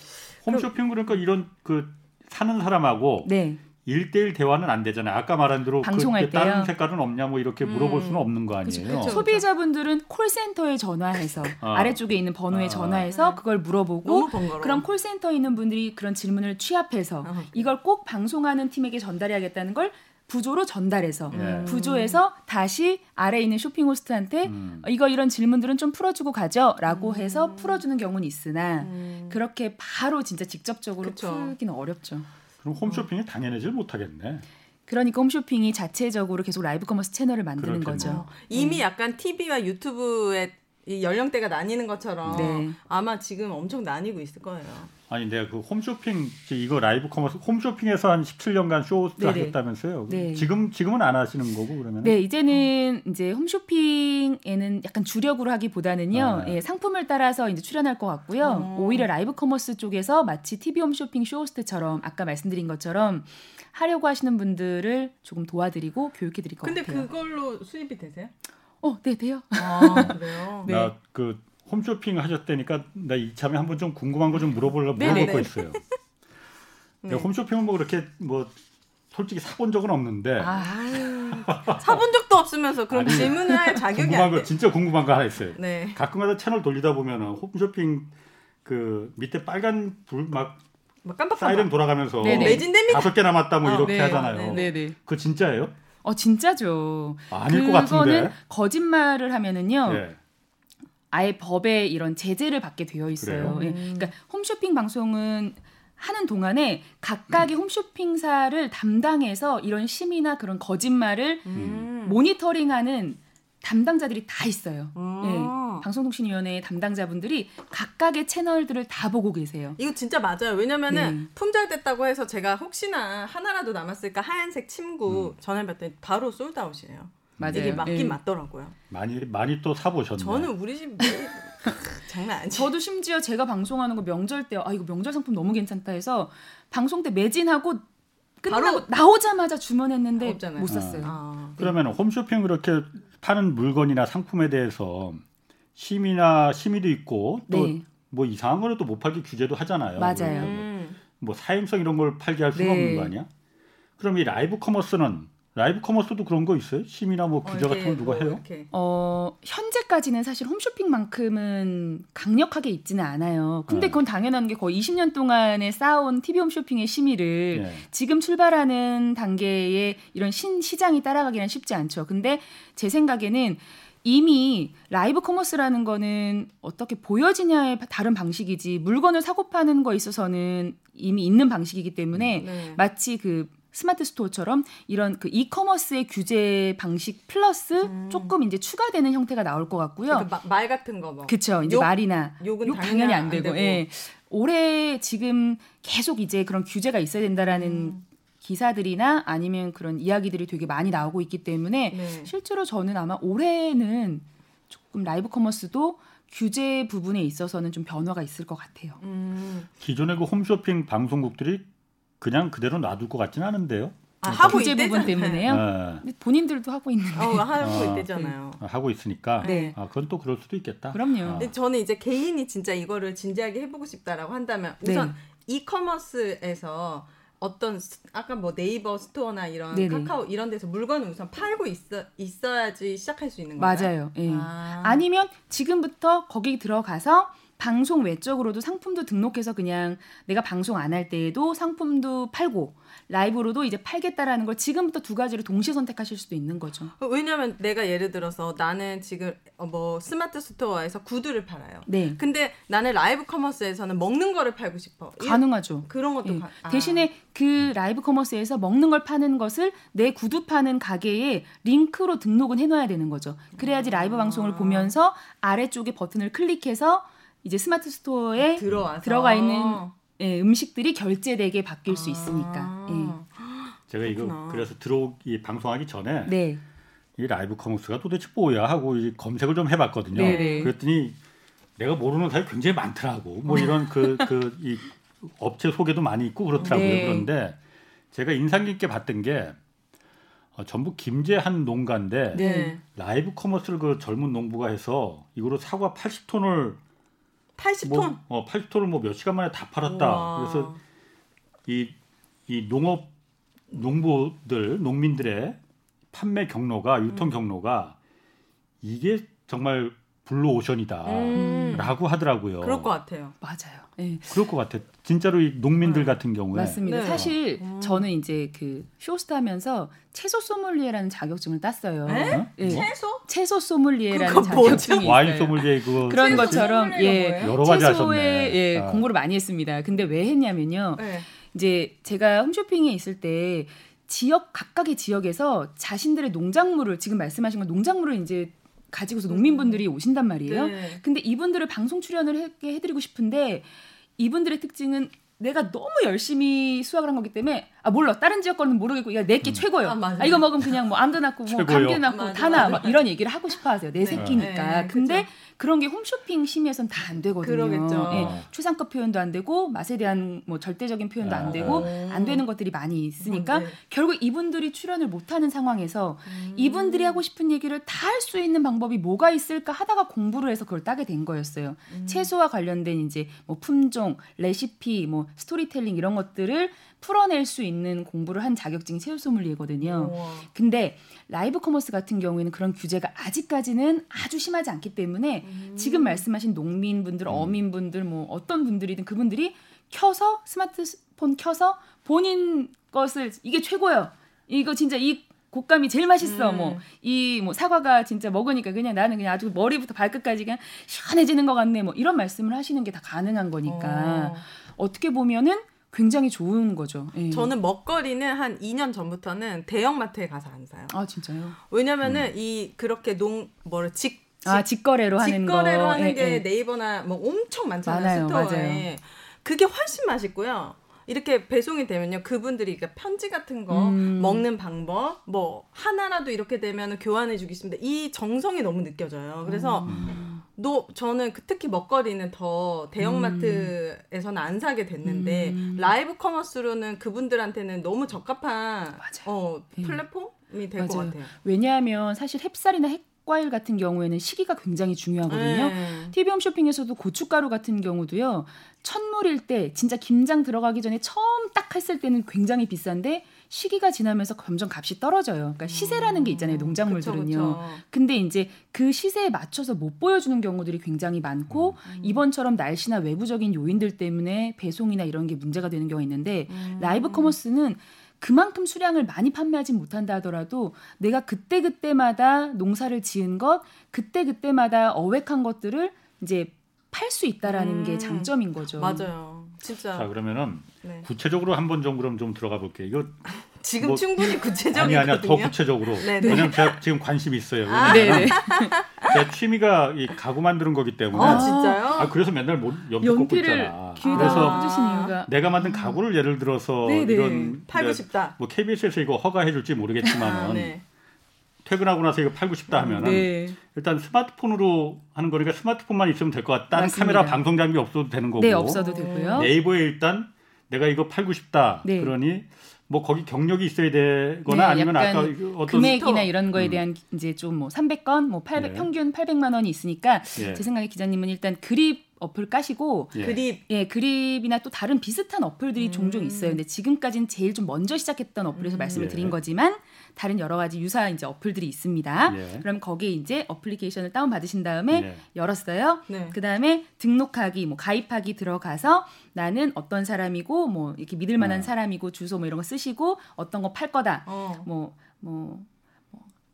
[SPEAKER 1] 홈쇼핑 그러니까 이런 그 사는 사람하고 네. 1대1 대화는 안 되잖아요. 아까 말한 대로 방송할 그 다른 색깔은 없냐 뭐 이렇게 물어볼 수는 음. 없는 거 아니에요. 그쵸, 그쵸.
[SPEAKER 2] 소비자분들은 콜센터에 전화해서 아. *laughs* 아래쪽에 있는 번호에 아. 전화해서 그걸 물어보고 그럼 콜센터에 있는 분들이 그런 질문을 취합해서 아, 이걸 꼭 방송하는 팀에게 전달해야겠다는 걸 부조로 전달해서 음. 부조에서 다시 아래에 있는 쇼핑 호스트한테 음. 이거 이런 질문들은 좀 풀어주고 가죠라고 음. 해서 풀어주는 경우는 있으나 음. 그렇게 바로 진짜 직접적으로 그쵸. 풀기는 어렵죠.
[SPEAKER 1] 그럼 홈쇼핑이 당해내지 못하겠네.
[SPEAKER 2] 그러니까 홈쇼핑이 자체적으로 계속 라이브 커머스 채널을 만드는. 거죠.
[SPEAKER 3] 이미 네. 약간 TV와 유튜브의 이 연령대가 나뉘는 것처럼 네. 아마 지금 엄청 나뉘고 있을 거예요.
[SPEAKER 1] 아니 내가 그 홈쇼핑 이거 라이브 커머스 홈쇼핑에서 한 17년간 쇼호스트 네네. 하셨다면서요? 네. 지금 지금은 안 하시는 거고 그러면?
[SPEAKER 2] 네 이제는 어. 이제 홈쇼핑에는 약간 주력으로 하기보다는요 아. 예, 상품을 따라서 이제 출연할 것 같고요. 어. 오히려 라이브 커머스 쪽에서 마치 TV 홈쇼핑 쇼호스트처럼 아까 말씀드린 것처럼 하려고 하시는 분들을 조금 도와드리고 교육해드릴 것
[SPEAKER 3] 근데
[SPEAKER 2] 같아요.
[SPEAKER 3] 근데 그걸로 수입이 되세요?
[SPEAKER 2] 어, 네 돼요.
[SPEAKER 3] 아 *laughs* 그래요?
[SPEAKER 1] 네. 나그 홈쇼핑 하셨다니까 나 이참에 한번 좀 궁금한 거 좀 물어보려고 물어볼 거 있어요. 네. 홈쇼핑은 뭐 그렇게 뭐 솔직히 사본 적은 없는데 아,
[SPEAKER 3] 사본 적도 없으면서 그런 아니, 질문을 할 자격이
[SPEAKER 1] 궁금한 거 진짜 궁금한 거 하나 있어요. 네. 가끔가다 채널 돌리다 보면은 홈쇼핑 그 밑에 빨간 불막 사이렌 돌아가면서 매진됩니다. 다섯 개 남았다 뭐 아, 이렇게 네. 하잖아요. 네네. 네. 그 진짜예요?
[SPEAKER 2] 어 진짜죠.
[SPEAKER 1] 아닐 것 같은데.
[SPEAKER 2] 거짓말을 하면은요. 네. 아예 법에 이런 제재를 받게 되어 있어요. 예. 그러니까 홈쇼핑 방송은 하는 동안에 각각의 음. 홈쇼핑사를 담당해서 이런 심의나 그런 거짓말을 음. 모니터링하는 담당자들이 다 있어요. 예. 방송통신위원회 담당자분들이 각각의 채널들을 다 보고 계세요.
[SPEAKER 3] 이거 진짜 맞아요. 왜냐면은 네. 품절됐다고 해서 제가 혹시나 하나라도 남았을까 하얀색 침구 음. 전화받더니 바로 솔드아웃이에요. 맞아요. 이게 맞긴 예. 맞더라고요.
[SPEAKER 1] 많이 많이 또 사보셨네.
[SPEAKER 3] 저는 우리 집 *laughs* 장난 아니죠.
[SPEAKER 2] 저도 심지어 제가 방송하는 거 명절 때 아 이거 명절 상품 너무 괜찮다 해서 방송 때 매진하고 끝나고 나오자마자 주문했는데 없잖아요. 못 샀어요. 아.
[SPEAKER 1] 네. 그러면 홈쇼핑 그렇게 파는 물건이나 상품에 대해서 심의나 심의도 있고 또 뭐 네. 이상한 거는 또 못 팔게 규제도 하잖아요.
[SPEAKER 2] 맞아요. 음.
[SPEAKER 1] 뭐 사행성 이런 걸 팔게 할 수가 네. 없는 거 아니야? 그럼 이 라이브 커머스는 라이브 커머스도 그런 거 있어요? 심의나 뭐 규제 어, 같은 걸 누가 뭐 해요? 이렇게.
[SPEAKER 2] 어 현재까지는 사실 홈쇼핑만큼은 강력하게 있지는 않아요. 근데 네. 그건 당연한 게 거의 20년 동안에 쌓아온 TV 홈쇼핑의 심의를 네. 지금 출발하는 단계에 이런 신 시장이 따라가기는 쉽지 않죠. 근데 제 생각에는 이미 라이브 커머스라는 거는 어떻게 보여지냐의 다른 방식이지 물건을 사고 파는 거 있어서는 이미 있는 방식이기 때문에 네. 마치 그 스마트 스토어처럼 이런 그 이커머스의 규제 방식 플러스 음. 조금 이제 추가되는 형태가 나올 것 같고요.
[SPEAKER 3] 막말 같은 거 뭐.
[SPEAKER 2] 그렇죠. 이제 욕, 말이나 욕은 욕 당연히 안 되고. 안 되고. 예. 올해 지금 계속 이제 그런 규제가 있어야 된다라는 음. 기사들이나 아니면 그런 이야기들이 되게 많이 나오고 있기 때문에 네. 실제로 저는 아마 올해는 조금 라이브 커머스도 규제 부분에 있어서는 좀 변화가 있을 것 같아요. 음.
[SPEAKER 1] 기존의 그 홈쇼핑 방송국들이 그냥 그대로 놔둘 것 같지는 않은데요.
[SPEAKER 2] 아, 하고 규제 부분 때문에요. 네. 본인들도 하고 있는데. 어,
[SPEAKER 3] 하고 어, 있대잖아요.
[SPEAKER 1] 네. 하고 있으니까. 네. 아, 그건 또 그럴 수도 있겠다.
[SPEAKER 2] 그럼요.
[SPEAKER 3] 근데 저는 이제 개인이 진짜 이거를 진지하게 해보고 싶다라고 한다면 우선 네. 이커머스에서 어떤 아까 뭐 네이버 스토어나 이런 네네. 카카오 이런 데서 물건을 우선 팔고 있어 있어야지 시작할 수 있는
[SPEAKER 2] 거예요. 맞아요. 예. 아. 아니면 지금부터 거기 들어가서 방송 외적으로도 상품도 등록해서 그냥 내가 방송 안 할 때에도 상품도 팔고 라이브로도 이제 팔겠다라는 걸 지금부터 두 가지를 동시에 선택하실 수도 있는 거죠.
[SPEAKER 3] 왜냐하면 내가 예를 들어서 나는 지금 어, 뭐 스마트 스토어에서 구두를 팔아요. 네. 근데 나는 라이브 커머스에서는 먹는 거를 팔고 싶어.
[SPEAKER 2] 가능하죠.
[SPEAKER 3] 그런 것도 네. 가,
[SPEAKER 2] 아. 대신에 그 라이브 커머스에서 먹는 걸 파는 것을 내 구두 파는 가게에 링크로 등록은 해놔야 되는 거죠. 그래야지 라이브 아. 방송을 보면서 아래쪽에 버튼을 클릭해서 이제 스마트 스토어에 들어와서. 들어가 있는 예, 음식들이 결제되게 바뀔 아. 수 있으니까. 예.
[SPEAKER 1] 제가 이거 그래서 들어오기 방송하기 전에 네. 이 라이브 커머스가 도대체 뭐야 하고 검색을 좀 해봤거든요. 네네. 네. 그랬더니 내가 모르는 사람이 굉장히 많더라고. 뭐 이런 그 그 이 업체 소개도 많이 있고 그렇더라고요. 네. 그런데 제가 인상 깊게 봤던 게 어, 전북 김제 한 농가인데 네. 라이브 커머스를 그 젊은 농부가 해서 이거로 사과 80톤을
[SPEAKER 3] 80톤?
[SPEAKER 1] 뭐, 어, 80톤을 뭐 몇 시간 만에 다 팔았다. 우와. 그래서 이, 이 농업, 농부들, 농민들의 판매 경로가, 유통 음. 경로가 이게 정말 블루 오션이다라고 음. 하더라고요.
[SPEAKER 3] 그럴 것 같아요.
[SPEAKER 2] 맞아요. 네.
[SPEAKER 1] 그럴 것 같아. 진짜로 이 농민들 네. 같은 경우에
[SPEAKER 2] 맞습니다. 네. 사실 음. 저는 이제 그 쇼호스트하면서 채소 소믈리에라는 자격증을 땄어요.
[SPEAKER 3] 네? 네. 채소?
[SPEAKER 2] 채소 소믈리에라는 자격증이 있어요.
[SPEAKER 1] 와인 소믈리에 그거
[SPEAKER 2] 그런 것처럼 예 여러 가지 하셨네. 예 아. 공부를 많이 했습니다. 근데 왜 했냐면요. 네. 이제 제가 홈쇼핑에 있을 때 지역 각각의 지역에서 자신들의 농작물을 지금 말씀하신 건 농작물을 이제 가지고서 농민분들이 오신단 말이에요. 네. 근데 이분들을 방송 출연을 해, 해드리고 싶은데 이분들의 특징은 내가 너무 열심히 수학을 한 거기 때문에 아 몰라 다른 지역 거는 모르겠고 야 내게 음. 최고요. 아, 아, 이거 먹으면 그냥 뭐 암도 낳고 뭐 감기 낳고 다나 막 이런 얘기를 하고 싶어 하세요. 내 네. 새끼니까. 네, 근데 그쵸. 그런 게 홈쇼핑 심의에선 다 안 되거든요.
[SPEAKER 3] 그러겠죠. 예,
[SPEAKER 2] 추상급 표현도 안 되고 맛에 대한 뭐 절대적인 표현도 안 되고 아. 안 되는 것들이 많이 있으니까 네. 결국 이분들이 출연을 못 하는 상황에서 음. 이분들이 하고 싶은 얘기를 다 할 수 있는 방법이 뭐가 있을까 하다가 공부를 해서 그걸 따게 된 거였어요. 음. 채소와 관련된 이제 뭐 품종, 레시피, 뭐 스토리텔링 이런 것들을 풀어낼 수 있는 공부를 한 자격증이 채소 소믈리에거든요. 근데 라이브 커머스 같은 경우에는 그런 규제가 아직까지는 아주 심하지 않기 때문에 음. 지금 말씀하신 농민분들, 음. 어민분들 뭐 어떤 분들이든 그분들이 켜서 스마트폰 켜서 본인 것을 이게 최고예요. 이거 진짜 이 곶감이 제일 맛있어. 음. 뭐이 뭐 사과가 진짜 먹으니까 그냥 나는 그냥 아주 머리부터 발끝까지 그냥 시원해지는 것 같네. 뭐 이런 말씀을 하시는 게 다 가능한 거니까 어. 어떻게 보면은 굉장히 좋은 거죠.
[SPEAKER 3] 예. 저는 먹거리는 한 2년 전부터는 대형마트에 가서 안 사요.
[SPEAKER 2] 아 진짜요?
[SPEAKER 3] 왜냐면은 음. 이 그렇게 농 뭐를 직,
[SPEAKER 2] 직 아, 직거래로 하는
[SPEAKER 3] 직거래로 거. 하는 예, 게 예. 네이버나 뭐 엄청 많잖아요. 많아요, 스토어에. 맞아요. 그게 훨씬 맛있고요. 이렇게 배송이 되면요 그분들이 그러니까 편지 같은 거 음. 먹는 방법 뭐 하나라도 이렇게 되면 교환해 주겠습니다 이 정성이 너무 느껴져요 그래서 음. 너 저는 그 특히 먹거리는 더 대형마트에서는 안 사게 됐는데 음. 라이브 커머스로는 그분들한테는 너무 적합한 어, 예. 플랫폼이 될 것 같아요.
[SPEAKER 2] 왜냐하면 사실 햅쌀이나 햇 과일 같은 경우에는 시기가 굉장히 중요하거든요. 네. TV홈 쇼핑에서도 고춧가루 같은 경우도요. 첫물일 때 진짜 김장 들어가기 전에 처음 딱 했을 때는 굉장히 비싼데 시기가 지나면서 점점 값이 떨어져요. 그러니까 시세라는 게 있잖아요. 농작물들은요. 그쵸, 그쵸. 근데 이제 그 시세에 맞춰서 못 보여주는 경우들이 굉장히 많고 음. 이번처럼 날씨나 외부적인 요인들 때문에 배송이나 이런 게 문제가 되는 경우가 있는데 음. 라이브 커머스는 그만큼 수량을 많이 판매하지 못한다 하더라도 내가 그때 그때마다 농사를 지은 것 그때 그때마다 어획한 것들을 이제 팔 수 있다라는 음. 게 장점인 거죠.
[SPEAKER 3] 맞아요. 진짜.
[SPEAKER 1] 자 그러면은 네. 구체적으로 한 번 좀 그럼 좀 들어가 볼게요. 이거 *laughs*
[SPEAKER 3] 지금 뭐, 충분히 구체적이거든요.
[SPEAKER 1] 아니 아니야 더 구체적으로. 네네. 네. 왜냐면 제가 지금 관심이 있어요. 아, 네. *laughs* 제 취미가 이 가구 만드는 거기 때문에.
[SPEAKER 3] 아 진짜요?
[SPEAKER 1] 아 그래서 맨날 뭐 연필 꽂고 있잖아. 그래서 내가 만든 가구를 예를 들어서 네네. 이런
[SPEAKER 3] 팔고 싶다.
[SPEAKER 1] 뭐 KBS에서 이거 허가해줄지 모르겠지만은. 네. 퇴근하고 나서 이거 팔고 싶다 하면은 네. 일단 스마트폰으로 하는 거니까 스마트폰만 있으면 될 것 같다. 다른 카메라 방송 장비 없어도 되는 거고.
[SPEAKER 2] 네, 없어도 되고요.
[SPEAKER 1] 네이버에 일단 내가 이거 팔고 싶다. 네. 그러니 뭐 거기 경력이 있어야 되거나 네, 아니면 아까
[SPEAKER 2] 어떤 금액이나 스토어. 이런 거에 음. 대한 음. 이제 좀 뭐 300건 뭐 800, 예. 평균 800만 원이 있으니까 예. 제 생각에 기자님은 일단 그립 어플 까시고
[SPEAKER 3] 예. 그립
[SPEAKER 2] 예 그립이나 또 다른 비슷한 어플들이 음. 종종 있어요. 근데 지금까지는 제일 좀 먼저 시작했던 어플에서 음. 말씀을 드린 예. 거지만 다른 여러 가지 유사한 이제 어플들이 있습니다. 예. 그럼 거기에 이제 어플리케이션을 다운 받으신 다음에 예. 열었어요. 네. 그 다음에 등록하기, 뭐 가입하기 들어가서 나는 어떤 사람이고 뭐 이렇게 믿을 만한 어. 사람이고 주소 뭐 이런 거 쓰시고 어떤 거 팔 거다. 뭐뭐 어. 뭐, 뭐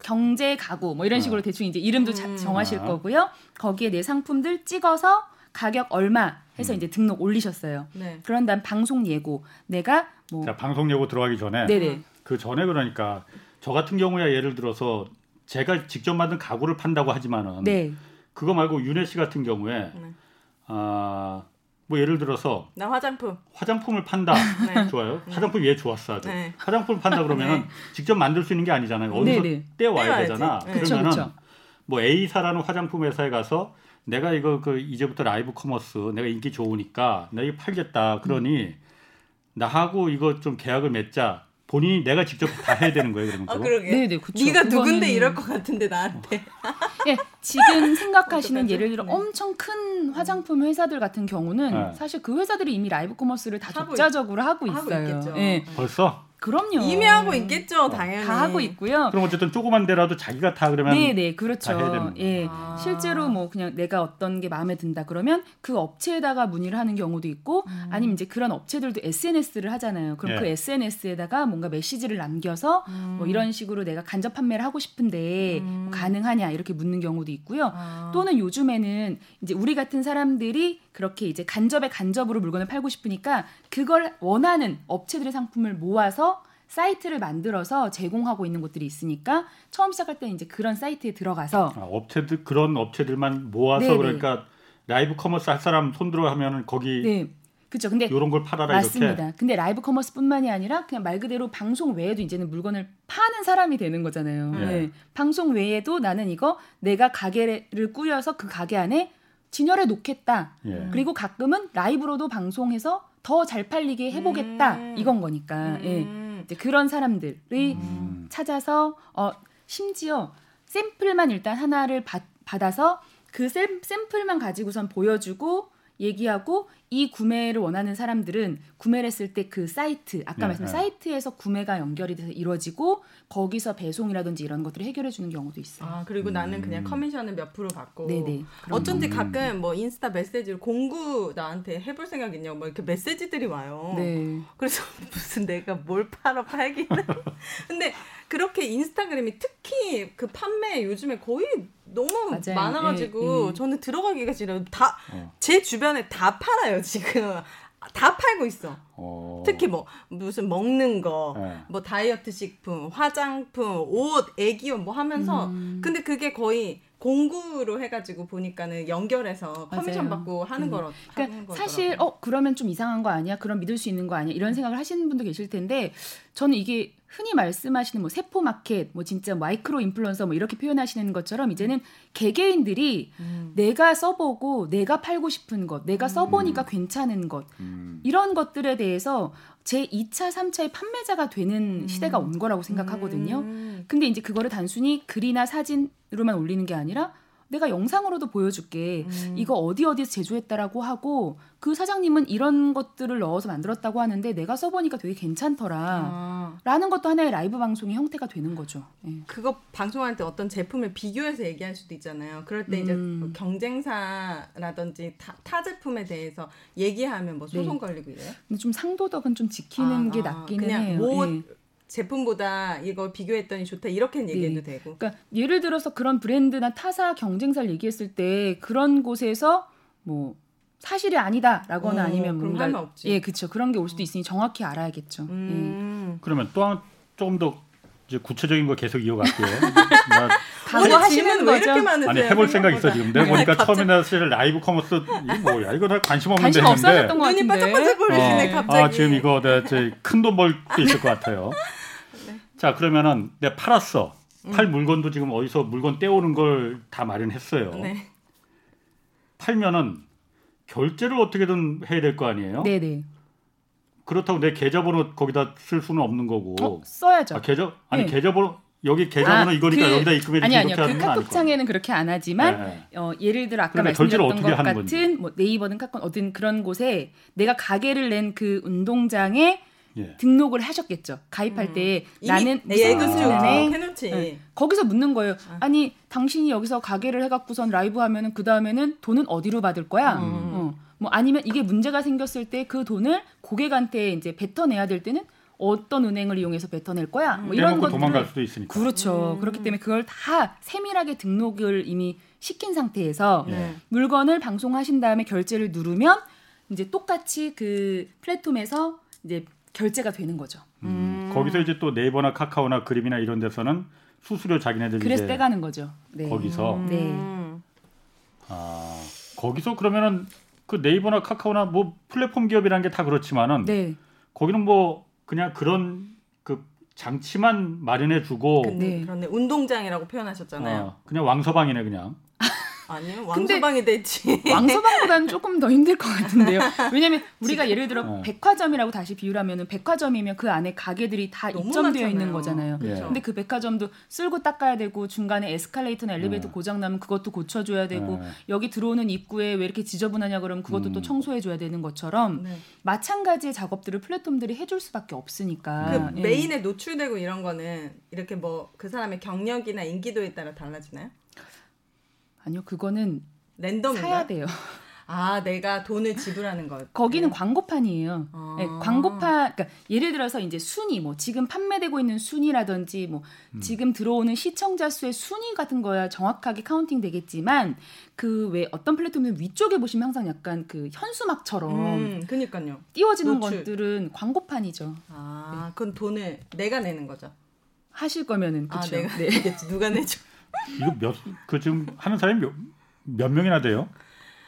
[SPEAKER 2] 경제 가구 뭐 이런 어. 식으로 어. 대충 이제 이름도 자, 음. 정하실 어. 거고요. 거기에 내 상품들 찍어서 가격 얼마 해서 음. 이제 등록 올리셨어요. 네. 그런 다음 방송 예고 내가 뭐
[SPEAKER 1] 자, 방송 예고 들어가기 전에 네네. 그 전에 그러니까 저 같은 경우야 예를 들어서 제가 직접 만든 가구를 판다고 하지만은 네. 그거 말고 윤혜 씨 같은 경우에 네. 아. 뭐 예를 들어서
[SPEAKER 3] 나 화장품
[SPEAKER 1] 화장품을 판다 *laughs* 네. 좋아요 네. 화장품 예 좋았어 아주 네. 화장품을 판다 그러면은 네. 직접 만들 수 있는 게 아니잖아요 어디서 떼와야 되잖아 네. 그러면은 그쵸, 그쵸. 뭐 A사라는 화장품 회사에 가서 내가 이거 그 이제부터 라이브 커머스 내가 인기 좋으니까 내가 이거 팔겠다 그러니 음. 나하고 이거 좀 계약을 맺자 본인이 내가 직접 다 해야 되는 거예요, 그러면. 아,
[SPEAKER 3] 그러게. 네 네, 그쵸. 네가 누군데 이럴 것 같은데 나한테. *laughs*
[SPEAKER 2] 예, 지금 생각하시는 예를 들어 네. 엄청 큰 화장품 회사들 같은 경우는 네. 사실 그 회사들이 이미 라이브 커머스를 다 독자적으로 하고 있어요. 하고
[SPEAKER 1] 예. 벌써?
[SPEAKER 2] 그럼요.
[SPEAKER 3] 이미 하고 있겠죠, 어, 당연히.
[SPEAKER 2] 다 하고 있고요.
[SPEAKER 1] 그럼 어쨌든 조그만 데라도 자기가 다 그러면
[SPEAKER 2] 네, 네, 그렇죠. 예. 아. 실제로 뭐 그냥 내가 어떤 게 마음에 든다 그러면 그 업체에다가 문의를 하는 경우도 있고 음. 아니면 이제 그런 업체들도 SNS를 하잖아요. 그럼 예. 그 SNS에다가 뭔가 메시지를 남겨서 음. 뭐 이런 식으로 내가 간접 판매를 하고 싶은데 음. 뭐 가능하냐 이렇게 묻는 경우도 있고요. 아. 또는 요즘에는 이제 우리 같은 사람들이 그렇게 이제 간접에 간접으로 물건을 팔고 싶으니까 그걸 원하는 업체들의 상품을 모아서 사이트를 만들어서 제공하고 있는 곳들이 있으니까 처음 시작할 때는 이제 그런 사이트에 들어가서
[SPEAKER 1] 아, 업체들 그런 업체들만 모아서 네네. 그러니까 라이브 커머스 할 사람 손 들어가면은 거기 네.
[SPEAKER 2] 그렇죠. 근데
[SPEAKER 1] 이런 걸 팔아라
[SPEAKER 2] 맞습니다.
[SPEAKER 1] 이렇게.
[SPEAKER 2] 근데 라이브 커머스뿐만이 아니라 그냥 말 그대로 방송 외에도 이제는 물건을 파는 사람이 되는 거잖아요. 네. 네. 방송 외에도 나는 이거 내가 가게를 꾸려서 그 가게 안에 진열해 놓겠다. 예. 그리고 가끔은 라이브로도 방송해서 더 잘 팔리게 해보겠다. 음. 이건 거니까. 예. 음. 예. 이제 그런 사람들이 음. 찾아서 어 심지어 샘플만 일단 하나를 받, 받아서 그 샘, 샘플만 가지고선 보여주고 얘기하고 이 구매를 원하는 사람들은 구매를 했을 때 그 사이트 아까 네, 말씀 네. 사이트에서 구매가 연결이 돼서 이루어지고 거기서 배송이라든지 이런 것들을 해결해 주는 경우도 있어요.
[SPEAKER 3] 아 그리고 음. 나는 그냥 커미션을 몇 프로 받고 네네, 어쩐지 거. 가끔 뭐 인스타 메시지를 공구 나한테 해볼 생각 있냐고 뭐 이렇게 메시지들이 와요. 네. 그래서 *laughs* 무슨 내가 뭘 팔아 팔기는 *laughs* 근데 그렇게 인스타그램이 특히 그 판매 요즘에 거의 너무 맞아요. 많아가지고 예, 예. 저는 들어가기가 싫어요. 다제 어. 주변에 다 팔아요 지금. 다 팔고 있어. 어. 특히 뭐 무슨 먹는 거, 네. 뭐 다이어트 식품, 화장품, 옷, 애기옷 뭐 하면서 음. 근데 그게 거의 공구로 해가지고 보니까는 연결해서 커미션 맞아요. 받고 하는 음. 거로
[SPEAKER 2] 그러니까 사실 어 그러면 좀 이상한 거 아니야? 그럼 믿을 수 있는 거 아니야? 이런 생각을 하시는 분도 계실 텐데 저는 이게 흔히 말씀하시는 뭐 세포 마켓, 뭐 진짜 마이크로 인플루언서 뭐 이렇게 표현하시는 것처럼 이제는 개개인들이 음. 내가 써보고 내가 팔고 싶은 것, 내가 써보니까 음. 괜찮은 것 음. 이런 것들에 대해서 제 2차, 3차의 판매자가 되는 음. 시대가 온 거라고 생각하거든요. 음. 근데 이제 그거를 단순히 글이나 사진으로만 올리는 게 아니라 내가 영상으로도 보여줄게. 음. 이거 어디 어디서 제조했다라고 하고 그 사장님은 이런 것들을 넣어서 만들었다고 하는데 내가 써보니까 되게 괜찮더라. 아. 라는 것도 하나의 라이브 방송의 형태가 되는 거죠.
[SPEAKER 3] 예. 그거 방송할 때 어떤 제품을 비교해서 얘기할 수도 있잖아요. 그럴 때 음. 이제 뭐 경쟁사라든지 타, 타, 제품에 대해서 얘기하면 뭐 소송 네. 걸리고 이래요?
[SPEAKER 2] 근데 좀 상도덕은 좀 지키는 아, 게 아. 낫기는 해요. 뭐 예.
[SPEAKER 3] 제품보다 이걸 비교했더니 좋다 이렇게 얘기해도 네. 되고.
[SPEAKER 2] 그러니까 예를 들어서 그런 브랜드나 타사 경쟁사를 얘기했을 때 그런 곳에서 뭐 사실이 아니다라거나 어, 아니면 뭔가 예 그렇죠 그런 게 올 수도 있으니 정확히 알아야겠죠. 음.
[SPEAKER 1] 예. 그러면 또 조금 더 이제 구체적인 거 계속 이어갈게요. *laughs*
[SPEAKER 3] 각오 하시는 거죠? 이렇게 많으세요?
[SPEAKER 1] 아니 해볼 생각 있어 지금. 내가 보니까 처음에 사실 라이브 커머스 이게 뭐야 이거 나 관심 없는데
[SPEAKER 2] 관심 했는데. 눈이
[SPEAKER 3] 반짝반짝 거리시네 어, 갑자기.
[SPEAKER 1] 아 지금 이거 내가 큰돈 벌수 있을 것 같아요. *laughs* 자 그러면은 내가 팔았어. 팔 음. 물건도 지금 어디서 물건 떼오는 걸 다 마련했어요. 네. 팔면은 결제를 어떻게든 해야 될 거 아니에요?
[SPEAKER 2] 네네.
[SPEAKER 1] 그렇다고 내 계좌번호 거기다 쓸 수는 없는 거고.
[SPEAKER 2] 어, 써야죠.
[SPEAKER 1] 아, 계좌 아니 네. 계좌번호 여기 계좌번호 아, 이거니까 그, 여기다 입금해
[SPEAKER 2] 주세요. 아니 아니요. 그 카톡창에는 그렇게 안 하지만 네. 어, 예를 들어 아까 말씀드렸던 것 같은. 뭐 네이버든 카카오 어떤 그런 곳에 내가 가게를 낸 그 운동장에 예. 등록을 하셨겠죠. 가입할 음. 때 나는
[SPEAKER 3] 예금을 해놓지. 네.
[SPEAKER 2] 거기서 묻는 거예요. 아. 니 당신이 여기서 가게를 해갖고선 라이브 하면은 그 다음에는 돈은 어디로 받을 거야? 음. 어. 뭐 아니면 이게 문제가 생겼을 때 그 돈을 고객한테 이제 뱉어내야 될 때는 어떤 은행을 이용해서 뱉어낼 거야? 뭐
[SPEAKER 1] 이런 것 도망갈 수도 있으니까.
[SPEAKER 2] 그렇죠. 음. 그렇기 때문에 그걸 다 세밀하게 등록을 이미 시킨 상태에서 네. 물건을 방송하신 다음에 결제를 누르면 이제 똑같이 그 플랫폼에서 이제 결제가 되는 거죠.
[SPEAKER 1] 음. 거기서 이제 또 네이버나 카카오나 그림이나 이런 데서는 수수료 자기네들이
[SPEAKER 2] 그래서 떼가는 거죠.
[SPEAKER 1] 네. 거기서 음. 네. 아 거기서 그러면은 그 네이버나 카카오나 뭐 플랫폼 기업이라는 게 다 그렇지만은 네. 거기는 뭐 그냥 그런 그 장치만 마련해주고
[SPEAKER 3] 네. 그런데 운동장이라고 표현하셨잖아요. 어,
[SPEAKER 1] 그냥 왕서방이네 그냥.
[SPEAKER 3] 아니요 왕서방이 됐지.
[SPEAKER 2] 왕서방보다는 조금 더 힘들 것 같은데요. *laughs* 왜냐면 우리가 예를 들어 어. 백화점이라고 다시 비유하면은 백화점이면 그 안에 가게들이 다 입점되어 많잖아요. 있는 거잖아요. 예. 근데 그 백화점도 쓸고 닦아야 되고 중간에 에스컬레이터나 엘리베이터 예. 고장 나면 그것도 고쳐 줘야 되고 예. 여기 들어오는 입구에 왜 이렇게 지저분하냐 그러면 그것도 음. 또 청소해 줘야 되는 것처럼 네. 마찬가지의 작업들을 플랫폼들이 해줄 수밖에 없으니까.
[SPEAKER 3] 그 예. 메인에 노출되고 이런 거는 이렇게 뭐 그 사람의 경력이나 인기도에 따라 달라지나요?
[SPEAKER 2] 아니요, 그거는 랜덤 사야 돼요.
[SPEAKER 3] 아, 내가 돈을 지불하는 것.
[SPEAKER 2] 거기는 네. 광고판이에요. 아. 네, 광고판, 그러니까 예를 들어서 이제 순위, 뭐 지금 판매되고 있는 순위라든지, 뭐 음. 지금 들어오는 시청자 수의 순위 같은 거야 정확하게 카운팅 되겠지만 그 왜 어떤 플랫폼은 위쪽에 보시면 항상 약간 그 현수막처럼,
[SPEAKER 3] 음, 그니까요.
[SPEAKER 2] 띄워지는 노출. 것들은 광고판이죠.
[SPEAKER 3] 아, 네. 그건 돈을 내가 내는 거죠.
[SPEAKER 2] 하실 거면은 그렇죠.
[SPEAKER 3] 아, 내가 네. 누가 내죠?
[SPEAKER 1] 이거 몇 그 지금 하는 사람이 몇, 몇 명이나 돼요?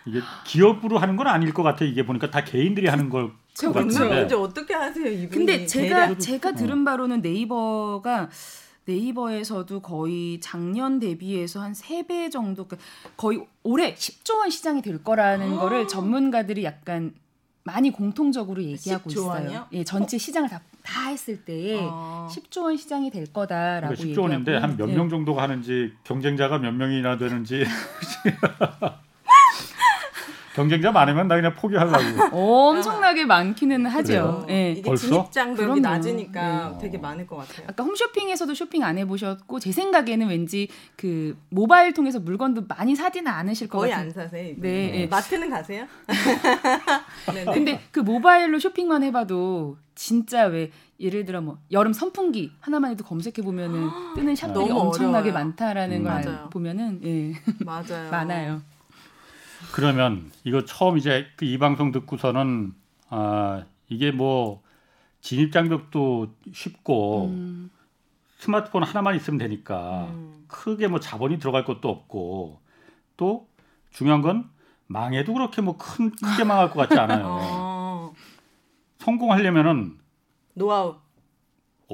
[SPEAKER 1] 이게 기업으로 하는 건 아닐 것 같아. 이게 보니까 다 개인들이 하는 걸.
[SPEAKER 3] 저 같은데. 어떻게 하세요, 이분이?
[SPEAKER 2] 근데 제가 제가 어. 들은 바로는 네이버가 네이버에서도 거의 작년 대비해서 한 세 배 정도 그러니까 거의 올해 10조 원 시장이 될 거라는 거를 전문가들이 약간 많이 공통적으로 얘기하고 있어요. 예, 전체 어? 시장을 다, 다 했을 때에 어. 10조 원 시장이 될 거다라고
[SPEAKER 1] 그러니까 10조 원인데 한 몇명 예. 정도가 하는지 경쟁자가 몇 명이나 되는지 *laughs* 경쟁자 많으면 나 그냥 포기하려고. *laughs*
[SPEAKER 2] 엄청나게 많기는 하죠.
[SPEAKER 3] 네. 이게 벌써? 진입 장 벽이 낮으니까 네. 되게 많을 것 같아요.
[SPEAKER 2] 아까 홈쇼핑에서도 쇼핑 안 해보셨고 제 생각에는 왠지 그 모바일 통해서 물건도 많이 사지는 않으실 것 같아요.
[SPEAKER 3] 거의 안 사세요. 네. 네. 마트는 가세요? *laughs*
[SPEAKER 2] 네, 네. 근데 그 모바일로 쇼핑만 해봐도 진짜 왜 예를 들어 뭐 여름 선풍기 하나만 해도 검색해 보면은 *gasps* 뜨는 샵들이 엄청나게 어려워요. 많다라는 음, 걸 맞아요. 보면은 예
[SPEAKER 3] 맞아요 *laughs*
[SPEAKER 2] 많아요.
[SPEAKER 1] 그러면 이거 처음 이제 그 이 방송 듣고서는 아 이게 뭐 진입 장벽도 쉽고 음. 스마트폰 하나만 있으면 되니까 음. 크게 뭐 자본이 들어갈 것도 없고 또 중요한 건 망해도 그렇게 뭐 큰 크게 망할 것 같지 않아요. *laughs* 어. 성공하려면은
[SPEAKER 3] 노하우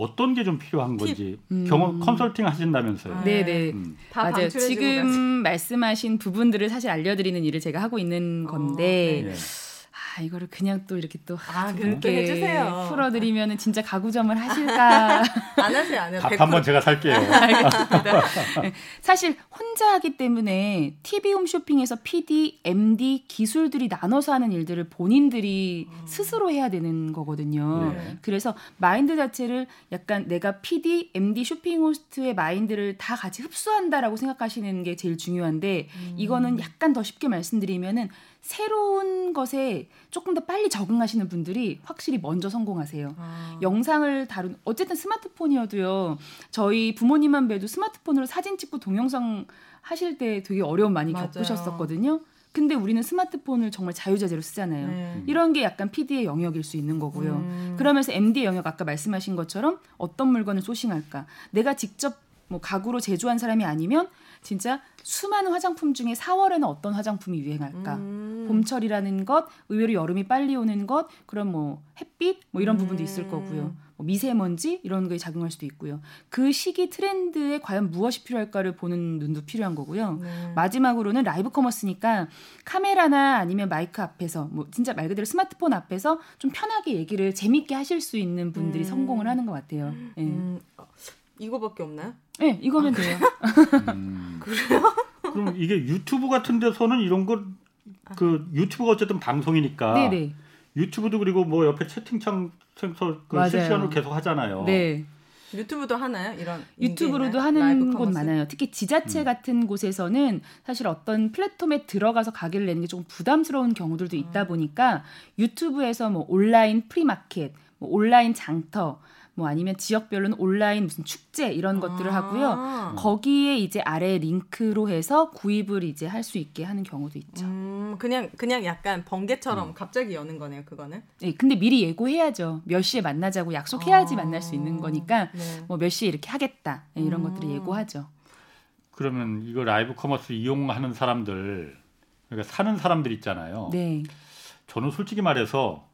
[SPEAKER 1] 어떤 게 좀 필요한 건지 음. 경험 컨설팅 하신다면서요.
[SPEAKER 2] 아, 네네. 음. 맞아요. 지금 가지. 말씀하신 부분들을 사실 알려드리는 일을 제가 하고 있는 건데. 어, 네. 아 이거를 그냥 또 이렇게 또
[SPEAKER 3] 아, 그렇게 해주세요.
[SPEAKER 2] 풀어드리면은 진짜 가구점을 *laughs* 하실까?
[SPEAKER 3] 안 하세요, 안 해요.
[SPEAKER 1] 밥 한번 제가 살게요. *laughs* 알겠습니다.
[SPEAKER 2] 네, 사실 혼자 하기 때문에 TV 홈쇼핑에서 PD, MD 기술들이 나눠서 하는 일들을 본인들이 음. 스스로 해야 되는 거거든요. 네. 그래서 마인드 자체를 약간 내가 PD, MD 쇼핑 호스트의 마인드를 다 같이 흡수한다라고 생각하시는 게 제일 중요한데 음. 이거는 약간 더 쉽게 말씀드리면은 새로운 것에 조금 더 빨리 적응하시는 분들이 확실히 먼저 성공하세요. 아. 영상을 다룬 어쨌든 스마트폰이어도요. 저희 부모님만 봬도 스마트폰으로 사진 찍고 동영상 하실 때 되게 어려움 많이 맞아요. 겪으셨었거든요. 근데 우리는 스마트폰을 정말 자유자재로 쓰잖아요. 네. 이런 게 약간 PD의 영역일 수 있는 거고요. 음. 그러면서 MD의 영역 아까 말씀하신 것처럼 어떤 물건을 소싱할까? 내가 직접 뭐 가구로 제조한 사람이 아니면 진짜 수많은 화장품 중에 4월에는 어떤 화장품이 유행할까? 음. 봄철이라는 것, 의외로 여름이 빨리 오는 것, 그런 뭐 햇빛 뭐 이런 음. 부분도 있을 거고요. 뭐 미세먼지 이런 거에 작용할 수도 있고요. 그 시기 트렌드에 과연 무엇이 필요할까를 보는 눈도 필요한 거고요. 네. 마지막으로는 라이브 커머스니까 카메라나 아니면 마이크 앞에서 뭐 진짜 말 그대로 스마트폰 앞에서 좀 편하게 얘기를 재밌게 하실 수 있는 분들이 음. 성공을 하는 것 같아요. 네.
[SPEAKER 3] 이거밖에 없나요?
[SPEAKER 2] 네, 이거면 아, 돼요.
[SPEAKER 3] 음. *laughs* 그래요?
[SPEAKER 1] 그럼 이게 유튜브 같은 데서는 이런 걸그 유튜브가 어쨌든 방송이니까 네네. 유튜브도 그리고 뭐 옆에 채팅창 센서 그 실시간으로 계속 하잖아요.
[SPEAKER 2] 네.
[SPEAKER 3] 유튜브도 하나요? 이런
[SPEAKER 2] 유튜브로도 하는 곳 많아요. 특히 지자체 음. 같은 곳에서는 사실 어떤 플랫폼에 들어가서 가게를 내는 게 조금 부담스러운 경우들도 있다 음. 보니까 유튜브에서 뭐 온라인 프리마켓, 뭐 온라인 장터 뭐 아니면 지역별로는 온라인 무슨 축제 이런 아. 것들을 하고요. 거기에 이제 아래 링크로 해서 구입을 이제 할 수 있게 하는 경우도 있죠.
[SPEAKER 3] 음, 그냥 그냥 약간 번개처럼 음. 갑자기 여는 거네요, 그거는.
[SPEAKER 2] 네, 근데 미리 예고해야죠. 몇 시에 만나자고 약속해야지 아. 만날 수 있는 거니까 네. 뭐 몇 시에 이렇게 하겠다 네, 이런 음. 것들을 예고하죠.
[SPEAKER 1] 그러면 이거 라이브 커머스 이용하는 사람들 그러니까 사는 사람들 있잖아요.
[SPEAKER 2] 네.
[SPEAKER 1] 저는 솔직히 말해서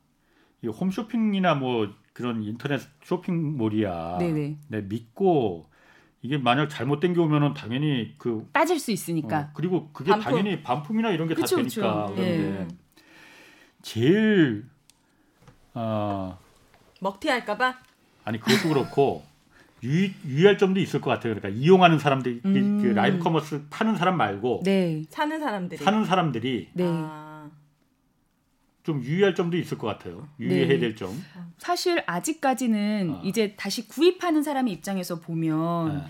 [SPEAKER 1] 이 홈쇼핑이나 뭐 그런 인터넷 쇼핑몰이야. 네네. 내 믿고 이게 만약 잘못된 게 오면은 당연히 그
[SPEAKER 2] 따질 수 있으니까.
[SPEAKER 1] 어, 그리고 그게 반품. 당연히 반품이나 이런 게 다 되니까. 그쵸. 그런데 네. 제일 어
[SPEAKER 3] 먹튀할까봐.
[SPEAKER 1] 아니 그것도 그렇고 유, 유의할 점도 있을 것 같아요. 그러니까 이용하는 사람들, 음. 그 라이브 커머스 파는 사람 말고
[SPEAKER 2] 네.
[SPEAKER 3] 사는 사람들이
[SPEAKER 1] 사는 사람들이
[SPEAKER 2] 네. 아.
[SPEAKER 1] 좀 유의할 점도 있을 것 같아요. 유의해야 네. 될 점.
[SPEAKER 2] 사실 아직까지는 어. 이제 다시 구입하는 사람의 입장에서 보면 네.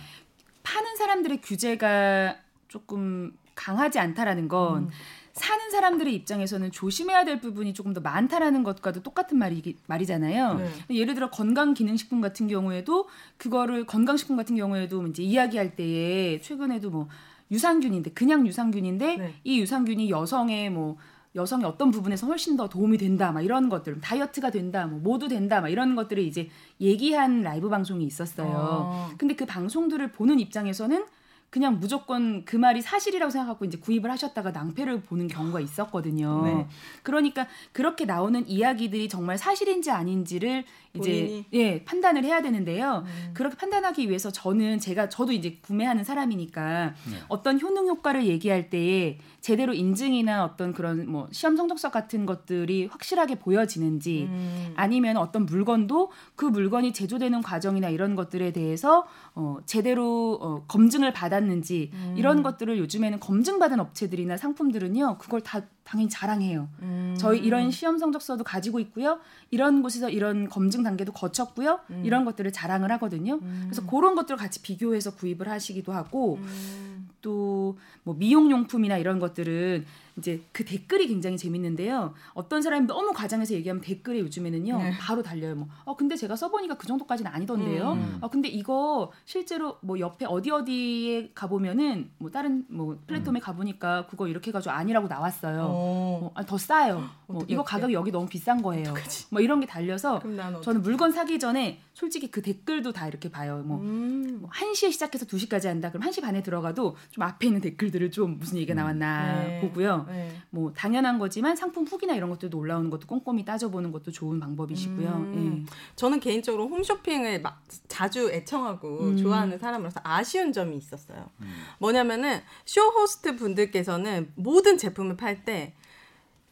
[SPEAKER 2] 파는 사람들의 규제가 조금 강하지 않다라는 건 음. 사는 사람들의 입장에서는 조심해야 될 부분이 조금 더 많다라는 것과도 똑같은 말이 말이잖아요. 네. 예를 들어 건강 기능식품 같은 경우에도 그거를 건강식품 같은 경우에도 이제 이야기할 때에 최근에도 뭐 유산균인데 그냥 유산균인데 네. 이 유산균이 여성의 뭐 여성의 어떤 부분에서 훨씬 더 도움이 된다, 막 이런 것들, 다이어트가 된다, 뭐 모두 된다, 막 이런 것들을 이제 얘기한 라이브 방송이 있었어요. 어. 근데 그 방송들을 보는 입장에서는 그냥 무조건 그 말이 사실이라고 생각하고 이제 구입을 하셨다가 낭패를 보는 경우가 있었거든요. 네. 그러니까 그렇게 나오는 이야기들이 정말 사실인지 아닌지를 이제 본인이? 예 판단을 해야 되는데요. 음. 그렇게 판단하기 위해서 저는 제가 저도 이제 구매하는 사람이니까 네. 어떤 효능 효과를 얘기할 때에 제대로 인증이나 어떤 그런 뭐 시험 성적서 같은 것들이 확실하게 보여지는지 음. 아니면 어떤 물건도 그 물건이 제조되는 과정이나 이런 것들에 대해서 어 제대로 어 검증을 받았는지 음. 이런 것들을 요즘에는 검증받은 업체들이나 상품들은요 그걸 다 당연히 자랑해요. 음. 저희 이런 시험 성적서도 가지고 있고요. 이런 곳에서 이런 검증 단계도 거쳤고요. 음. 이런 것들을 자랑을 하거든요. 음. 그래서 그런 것들을 같이 비교해서 구입을 하시기도 하고 음. 또뭐 미용 용품이나 이런 것들은 이제 그 댓글이 굉장히 재밌는데요. 어떤 사람이 너무 과장해서 얘기하면 댓글에 요즘에는요 네. 바로 달려요. 뭐, 어 근데 제가 써보니까 그 정도까지는 아니던데요. 음. 어 근데 이거 실제로 뭐 옆에 어디 어디에 가보면은 뭐 다른 뭐 플랫폼에 음. 가보니까 그거 이렇게 해가지고 아니라고 나왔어요. 어. 뭐, 아, 더 싸요. 뭐 이거 가격이 여기 너무 비싼 거예요. 어떡하지? 뭐 이런 게 달려서 저는 물건 사기 전에 솔직히 그 댓글도 다 이렇게 봐요. 뭐, 음. 뭐 1시에 시작해서 2시까지 한다. 그럼 1시 반에 들어가도 좀 앞에 있는 댓글들을 좀 무슨 얘기가 음. 나왔나 네. 보고요. 네. 뭐 당연한 거지만 상품 후기나 이런 것들도 올라오는 것도 꼼꼼히 따져보는 것도 좋은 방법이시고요. 음.
[SPEAKER 3] 예. 저는 개인적으로 홈쇼핑을 막 자주 애청하고 음. 좋아하는 사람으로서 아쉬운 점이 있었어요. 음. 뭐냐면은 쇼 호스트 분들께서는 모든 제품을 팔 때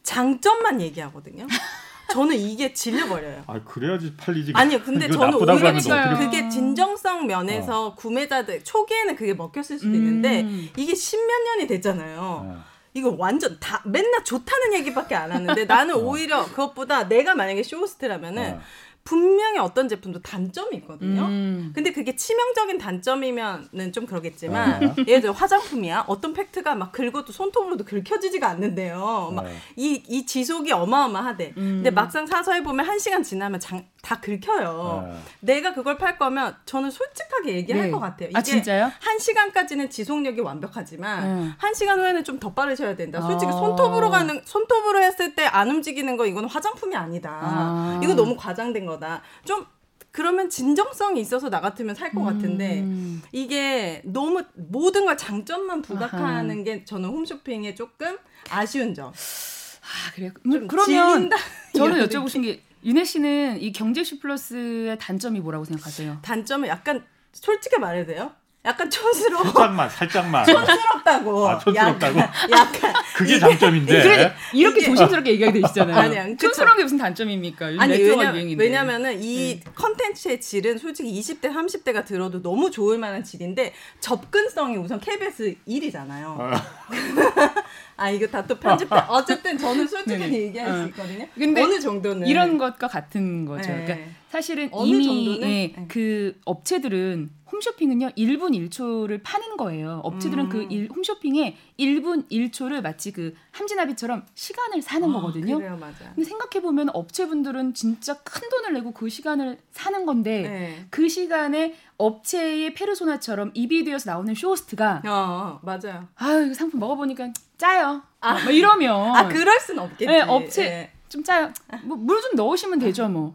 [SPEAKER 3] 장점만 얘기하거든요. *laughs* 저는 이게 질려버려요.
[SPEAKER 1] 아 그래야지 팔리지.
[SPEAKER 3] 아니요, 근데 저는 오히려 그게 진정성 면에서 어. 구매자들 초기에는 그게 먹혔을 수도 있는데 음. 이게 십몇 년이 됐잖아요. 어. 이거 완전 다 맨날 좋다는 얘기밖에 안 하는데 나는 *laughs* 어. 오히려 그것보다 내가 만약에 쇼호스트라면은 어. 분명히 어떤 제품도 단점이 있거든요. 음. 근데 그게 치명적인 단점이면은 좀 그러겠지만 어. *laughs* 예를 들어 화장품이야. 어떤 팩트가 막 긁어도 손톱으로도 긁혀지지가 않는데요. 막이이 어. 이 지속이 어마어마하대. 음. 근데 막상 사서 해 보면 한 시간 지나면 장, 다 긁혀요. 어. 내가 그걸 팔 거면 저는 솔직하게 얘기할 네. 것 같아요.
[SPEAKER 2] 아, 이게 아, 진짜요?
[SPEAKER 3] 한 시간까지는 지속력이 완벽하지만 음. 한 시간 후에는 좀 더 빠르셔야 된다. 솔직히 어. 손톱으로 가는 손톱으로 했을 때 안 움직이는 거 이건 화장품이 아니다. 아. 이거 너무 과장된 거. 거다. 좀 그러면 진정성이 있어서 나 같으면 살것 같은데 음. 이게 너무 모든 걸 장점만 부각하는 아하. 게 저는 홈쇼핑에 조금 아쉬운 점.
[SPEAKER 2] 아 그래요. 음, 그러면 저는 *laughs* 여쭤보고 싶은 게 윤혜 씨는 이 경제슈 플러스의 단점이 뭐라고 생각하세요?
[SPEAKER 3] 단점은 약간 솔직히 말해도 돼요? 약간 촌스러워.
[SPEAKER 1] 살짝만, 살짝만.
[SPEAKER 3] 촌스럽다고.
[SPEAKER 1] 아, 촌스럽다고?
[SPEAKER 3] 약간. 약간
[SPEAKER 1] 그게 장점인데.
[SPEAKER 2] 그래, 이렇게 이게, 조심스럽게 얘기하게 되시잖아요. 아니, 촌스러운 게 무슨 단점입니까?
[SPEAKER 3] 아니, 왜냐, 왜냐면은 이 네. 컨텐츠의 질은 솔직히 20대, 30대가 들어도 너무 좋을 만한 질인데 접근성이 우선 KBS 1이잖아요. 아. *laughs* 아 이거 다 또 편집돼. 어쨌든 저는 솔직히 네. 얘기할 수 어. 있거든요. 근데 어느 정도는
[SPEAKER 2] 이런 것과 같은 거죠. 네. 그러니까 사실은 이미 예, 네. 그 업체들은 홈쇼핑은요 1분 1초를 파는 거예요. 업체들은 그 음. 그 일, 홈쇼핑에 1분 1초를 마치 그 함진아비처럼 시간을 사는 아, 거거든요.
[SPEAKER 3] 그래요, 맞아.
[SPEAKER 2] 근데 생각해 보면 업체분들은 진짜 큰 돈을 내고 그 시간을 사는 건데 네. 그 시간에 업체의 페르소나처럼 입이 되어서 나오는 쇼호스트가
[SPEAKER 3] 어, 맞아요.
[SPEAKER 2] 아유 상품 먹어보니까 짜요. 아, 뭐 이러면
[SPEAKER 3] 아 그럴 순 없겠지. 네,
[SPEAKER 2] 업체 네. 좀 짜요. 뭐 물 좀 넣으시면 되죠 뭐.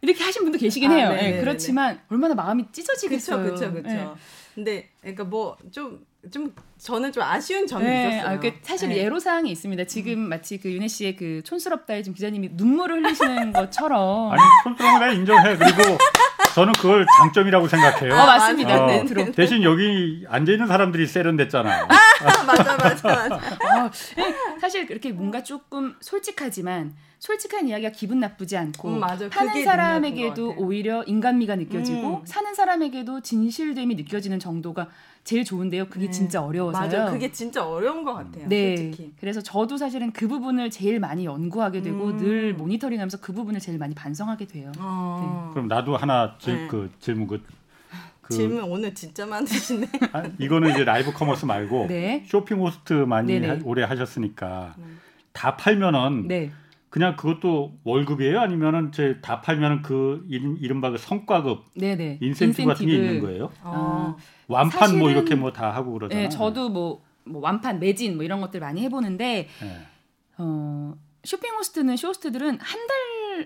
[SPEAKER 2] 이렇게 하신 분도 계시긴 아, 해요. 네, 그렇지만 얼마나 마음이 찢어지겠어요.
[SPEAKER 3] 그렇죠, 그렇죠, 그렇죠. 근데 그러니까 뭐좀좀 저는 좀 아쉬운 점이 네, 있었어요. 아,
[SPEAKER 2] 그 사실 네. 예로 사항이 있습니다. 지금 음. 마치 그 윤혜 씨의 그 촌스럽다에 지금 기자님이 눈물을 흘리시는 *laughs* 것처럼
[SPEAKER 1] 아니 촌스러운 건 인정해. 그리고 저는 그걸 장점이라고 생각해요.
[SPEAKER 2] 어, 맞습니다.
[SPEAKER 1] 어, 네. 대신 여기 앉아 있는 사람들이 세련됐잖아.
[SPEAKER 3] 아, 맞아, 맞아, 맞아. 어,
[SPEAKER 2] 사실 그렇게 뭔가 조금 솔직하지만 솔직한 이야기가 기분 나쁘지 않고 음, 파는 사람에게도 오히려 인간미가 느껴지고 음. 사는 사람에게도 진실됨이 느껴지는 정도가 제일 좋은데요. 그게 네. 진짜 어려워서요.
[SPEAKER 3] 맞아, 그게 진짜 어려운 것 같아요. 네, 솔직히.
[SPEAKER 2] 그래서 저도 사실은 그 부분을 제일 많이 연구하게 되고 음. 늘 모니터링하면서 그 부분을 제일 많이 반성하게 돼요.
[SPEAKER 1] 어. 네. 그럼 나도 하나 질, 네. 그 질문 그,
[SPEAKER 3] 그 질문 오늘 진짜 많으시네. *laughs*
[SPEAKER 1] 아, 이거는 이제 라이브 커머스 말고 네. 쇼핑 호스트 많이 하, 오래 하셨으니까 네. 다 팔면은. 네. 그냥 그것도 월급이에요? 아니면은 이제 다 팔면은 그 이른, 바 그 성과급 네네. 인센티브, 인센티브, 같은 게 있는 거예요? 어. 완판 뭐 사실은, 뭐 이렇게 뭐 다 하고 그러잖아요.
[SPEAKER 2] 네, 저도 뭐, 뭐 완판 매진 뭐 이런 것들 많이 해보는데 네. 어, 쇼핑 호스트는 쇼호스트들은 한달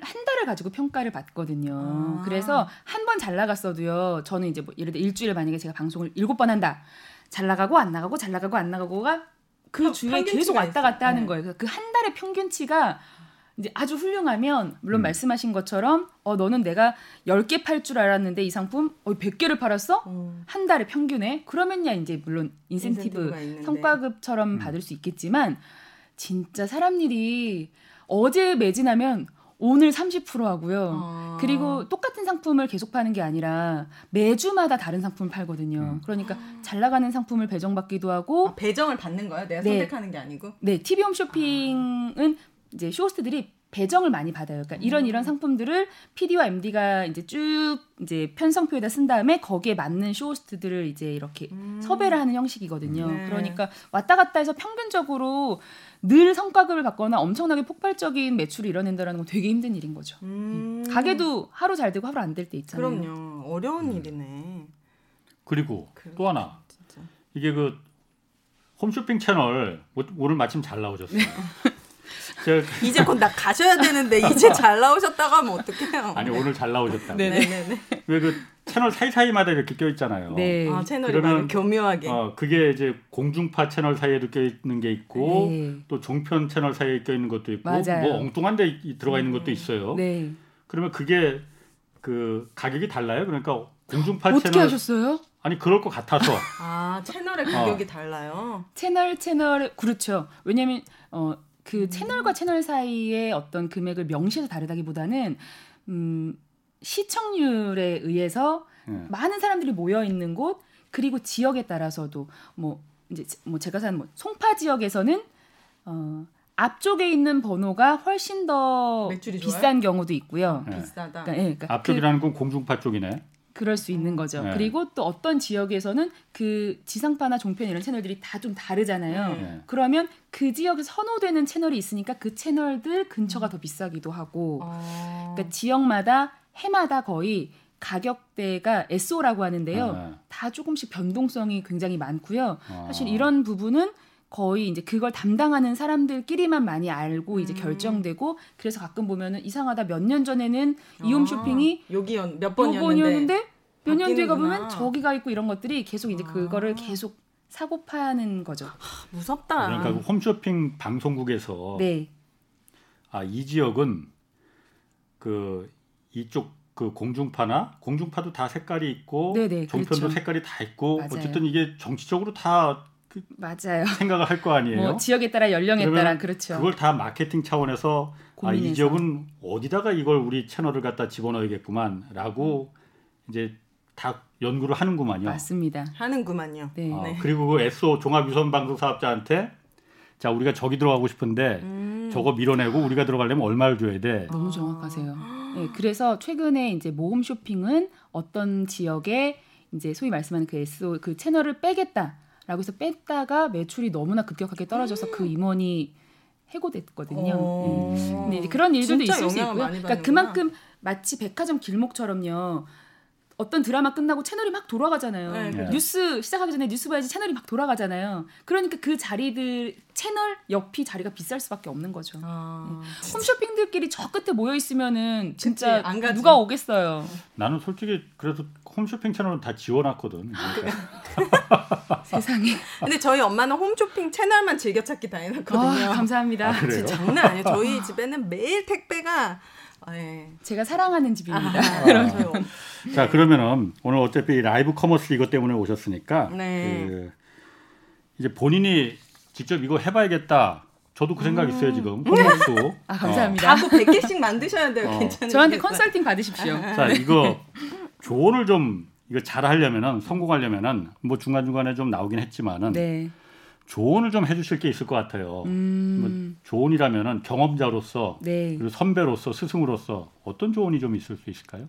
[SPEAKER 2] 한 달을 가지고 평가를 받거든요. 아. 그래서 한 번 잘 나갔어도요. 저는 이제 뭐 예를 들어 일주일에 만약에 제가 방송을 일곱 번 한다. 잘 나가고 안 나가고 잘 나가고 안 나가고가 그 주에 계속 왔다 갔다 하는 네. 거예요. 그 한 달의 평균치가 이제 아주 훌륭하면 물론 음. 말씀하신 것처럼 어 너는 내가 10개 팔 줄 알았는데 이 상품 어 100개를 팔았어? 음. 한 달에 평균에 그러면 야 이제 물론 인센티브 성과급처럼 음. 받을 수 있겠지만 진짜 사람 일이 어제 매진하면 오늘 30% 하고요. 아. 그리고 똑같은 상품을 계속 파는 게 아니라 매주마다 다른 상품을 팔거든요. 음. 그러니까 잘 나가는 상품을 배정받기도 하고
[SPEAKER 3] 아, 배정을 받는 거예요? 내가 네. 선택하는 게 아니고?
[SPEAKER 2] 네, TV 홈 쇼핑은 아. 이제 쇼호스트들이 배정을 많이 받아요. 그러니까 이런 이런 음. 상품들을 PD와 MD가 이제 쭉 이제 편성표에다 쓴 다음에 거기에 맞는 쇼호스트들을 이제 이렇게 음. 섭외를 하는 형식이거든요. 네. 그러니까 왔다 갔다 해서 평균적으로 늘 성과급을 받거나 엄청나게 폭발적인 매출을 이뤄낸다는 건 되게 힘든 일인 거죠. 음. 가게도 하루 잘 되고 하루 안 될 때 있잖아요.
[SPEAKER 3] 그럼요. 어려운 음. 일이네.
[SPEAKER 1] 그리고 그, 또 하나. 진짜. 이게 그 홈쇼핑 채널 오늘 마침 잘 나오셨어요. *laughs* 네.
[SPEAKER 3] 이제 곧 나 가셔야 되는데 이제 잘 나오셨다고 하면 어떡해요?
[SPEAKER 1] 아니 오늘 잘 나오셨다. 네네네. 왜 그 채널 사이사이마다 이렇게 껴 있잖아요. 네.
[SPEAKER 3] 아, 채널이 그러면 교묘하게.
[SPEAKER 1] 어, 그게 이제 공중파 채널 사이에도 껴 있는 게 있고 네. 또 종편 채널 사이에 껴 있는 것도 있고
[SPEAKER 2] 맞아요.
[SPEAKER 1] 뭐 엉뚱한 데 들어가 있는 것도 있어요. 네. 그러면 그게 그 가격이 달라요. 그러니까 공중파
[SPEAKER 2] 어떻게
[SPEAKER 1] 채널
[SPEAKER 2] 하셨어요?
[SPEAKER 1] 아니 그럴 것 같아서.
[SPEAKER 3] 아 채널의 가격이 어. 달라요.
[SPEAKER 2] 채널 채널 그렇죠. 왜냐하면 어, 그 음. 채널과 채널 사이의 어떤 금액을 명시해서 다르다기보다는 음, 시청률에 의해서 네. 많은 사람들이 모여 있는 곳 그리고 지역에 따라서도 뭐 이제 뭐 제가 사는 뭐 송파 지역에서는 어 앞쪽에 있는 번호가 훨씬 더 비싼 경우도 있고요.
[SPEAKER 3] 네. 비싸다.
[SPEAKER 1] 그러니까, 네, 그러니까 앞쪽이라는 그, 건 공중파 쪽이네.
[SPEAKER 2] 그럴 수 있는 거죠. 네. 그리고 또 어떤 지역에서는 그 지상파나 종편 이런 채널들이 다 좀 다르잖아요. 네. 그러면 그 지역에 선호되는 채널이 있으니까 그 채널들 근처가 더 비싸기도 하고, 어... 그러니까 지역마다 해마다 거의 가격대가 SO라고 하는데요. 네. 다 조금씩 변동성이 굉장히 많고요. 어... 사실 이런 부분은 거의 이제 그걸 담당하는 사람들끼리만 많이 알고 이제 음. 결정되고 그래서 가끔 보면은 이상하다 몇 년 전에는 아, 이홈 쇼핑이
[SPEAKER 3] 여기 몇 번이었는데
[SPEAKER 2] 몇 년 뒤에 가보면 저기가 있고 이런 것들이 계속 이제 아. 그거를 계속 사고 파는 거죠.
[SPEAKER 3] 하, 무섭다.
[SPEAKER 1] 그러니까 그 홈쇼핑 방송국에서 네. 아이 지역은 그 이쪽 그 공중파나 공중파도 다 색깔이 있고 네네, 종편도 그렇죠. 색깔이 다 있고 맞아요. 어쨌든 이게 정치적으로 다 그
[SPEAKER 2] 맞아요.
[SPEAKER 1] 생각을 할 거 아니에요. 뭐
[SPEAKER 2] 지역에 따라 연령에 따라 그렇죠.
[SPEAKER 1] 그걸 다 마케팅 차원에서 아, 이 지역은 어디다가 이걸 우리 채널을 갖다 집어넣어야겠구만라고 음. 이제 다 연구를 하는구만요.
[SPEAKER 2] 맞습니다.
[SPEAKER 3] 하는구만요.
[SPEAKER 1] 네. 아, 네. 그리고 그 SO 종합유선 방송 사업자한테 자 우리가 저기 들어가고 싶은데 음. 저거 밀어내고 우리가 들어가려면 얼마를 줘야 돼?
[SPEAKER 2] 너무 정확하세요. 네, 그래서 최근에 이제 모험 쇼핑은 어떤 지역에 이제 소위 말씀하는 그 SO 그 채널을 빼겠다. 라고 해서 뺐다가 매출이 너무나 급격하게 떨어져서 그 임원이 해고됐거든요. 어. 네. 근데 이제 그런 일들도 있을 수 있고요. 그러니까 그만큼 마치 백화점 길목처럼요. 어떤 드라마 끝나고 채널이 막 돌아가잖아요. 네, 네. 뉴스 시작하기 전에 뉴스 봐야지 채널이 막 돌아가잖아요. 그러니까 그 자리들 채널 옆이 자리가 비쌀 수밖에 없는 거죠. 아, 네. 홈쇼핑들끼리 저 끝에 모여 있으면은 진짜 그치, 누가 오겠어요.
[SPEAKER 1] 나는 솔직히 그래서 홈쇼핑 채널은 다 지워놨거든.
[SPEAKER 2] 그러니까. *laughs* 세상에.
[SPEAKER 3] 근데 저희 엄마는 홈쇼핑 채널만 즐겨 찾기 다 해놨거든요. 아,
[SPEAKER 2] 감사합니다.
[SPEAKER 1] 아, 진짜
[SPEAKER 3] 장난 아니에요. 저희 집에는 매일 택배가
[SPEAKER 2] 네. 제가 사랑하는 집입니다.
[SPEAKER 1] 아, *laughs* 그러면. 자 그러면은 오늘 어차피 라이브 커머스 이것 때문에 오셨으니까 네. 그 이제 본인이 직접 이거 해봐야겠다. 저도 그 생각 음. 있어요 지금. 커머스.
[SPEAKER 2] 아 감사합니다.
[SPEAKER 3] 어. 가구 100개씩 만드셔야 돼요. 어. 괜찮아요.
[SPEAKER 2] 저한테 컨설팅 받으십시오.
[SPEAKER 1] 자 이거 *laughs* 조언을 좀 이거 잘 하려면은 성공하려면은 뭐 중간 중간에 좀 나오긴 했지만은. 네. 조언을 좀 해주실 게 있을 것 같아요. 음. 뭐 조언이라면은 경험자로서 네. 그리고 선배로서 스승으로서 어떤 조언이 좀 있을 수 있을까요?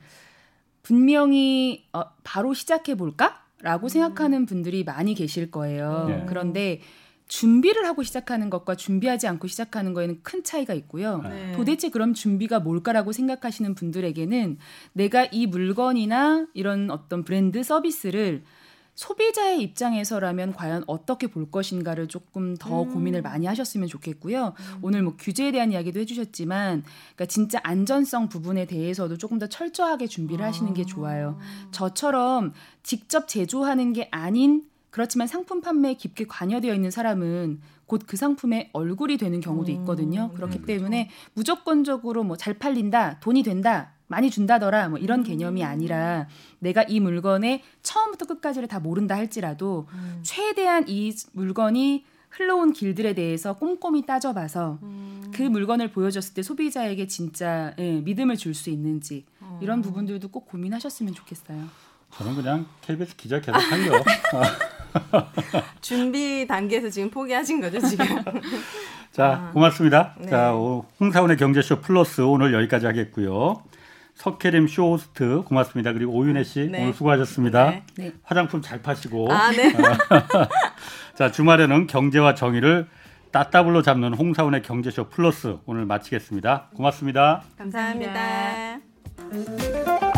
[SPEAKER 2] 분명히 어, 바로 시작해 볼까라고 음. 생각하는 분들이 많이 계실 거예요. 네. 그런데 준비를 하고 시작하는 것과 준비하지 않고 시작하는 거에는 큰 차이가 있고요. 네. 도대체 그럼 준비가 뭘까라고 생각하시는 분들에게는 내가 이 물건이나 이런 어떤 브랜드 서비스를 소비자의 입장에서라면 과연 어떻게 볼 것인가를 조금 더 음. 고민을 많이 하셨으면 좋겠고요. 음. 오늘 뭐 규제에 대한 이야기도 해주셨지만, 그러니까 진짜 안전성 부분에 대해서도 조금 더 철저하게 준비를 아. 하시는 게 좋아요. 저처럼 직접 제조하는 게 아닌 그렇지만 상품 판매에 깊게 관여되어 있는 사람은 곧 그 상품의 얼굴이 되는 경우도 있거든요. 음. 그렇기 네, 때문에 무조건적으로 뭐 잘 팔린다, 돈이 된다 많이 준다더라 뭐 이런 음. 개념이 아니라 내가 이 물건의 처음부터 끝까지를 다 모른다 할지라도 음. 최대한 이 물건이 흘러온 길들에 대해서 꼼꼼히 따져봐서 음. 그 물건을 보여줬을 때 소비자에게 진짜 예, 믿음을 줄 수 있는지 어. 이런 부분들도 꼭 고민하셨으면 좋겠어요.
[SPEAKER 1] 저는 그냥 KBS 기자 계속 할려. *laughs* *laughs*
[SPEAKER 3] 준비 단계에서 지금 포기하신 거죠 지금? *laughs*
[SPEAKER 1] 자 고맙습니다. 네. 자 홍사훈의 경제쇼 플러스 오늘 여기까지 하겠고요. 석혜림 쇼호스트 고맙습니다. 그리고 오윤혜 씨 네. 오늘 수고하셨습니다. 네. 네. 화장품 잘 파시고.
[SPEAKER 3] 아, 네. *laughs*
[SPEAKER 1] 자 주말에는 경제와 정의를 따따블로 잡는 홍사훈의 경제쇼 플러스 오늘 마치겠습니다. 고맙습니다.
[SPEAKER 3] 감사합니다. 감사합니다.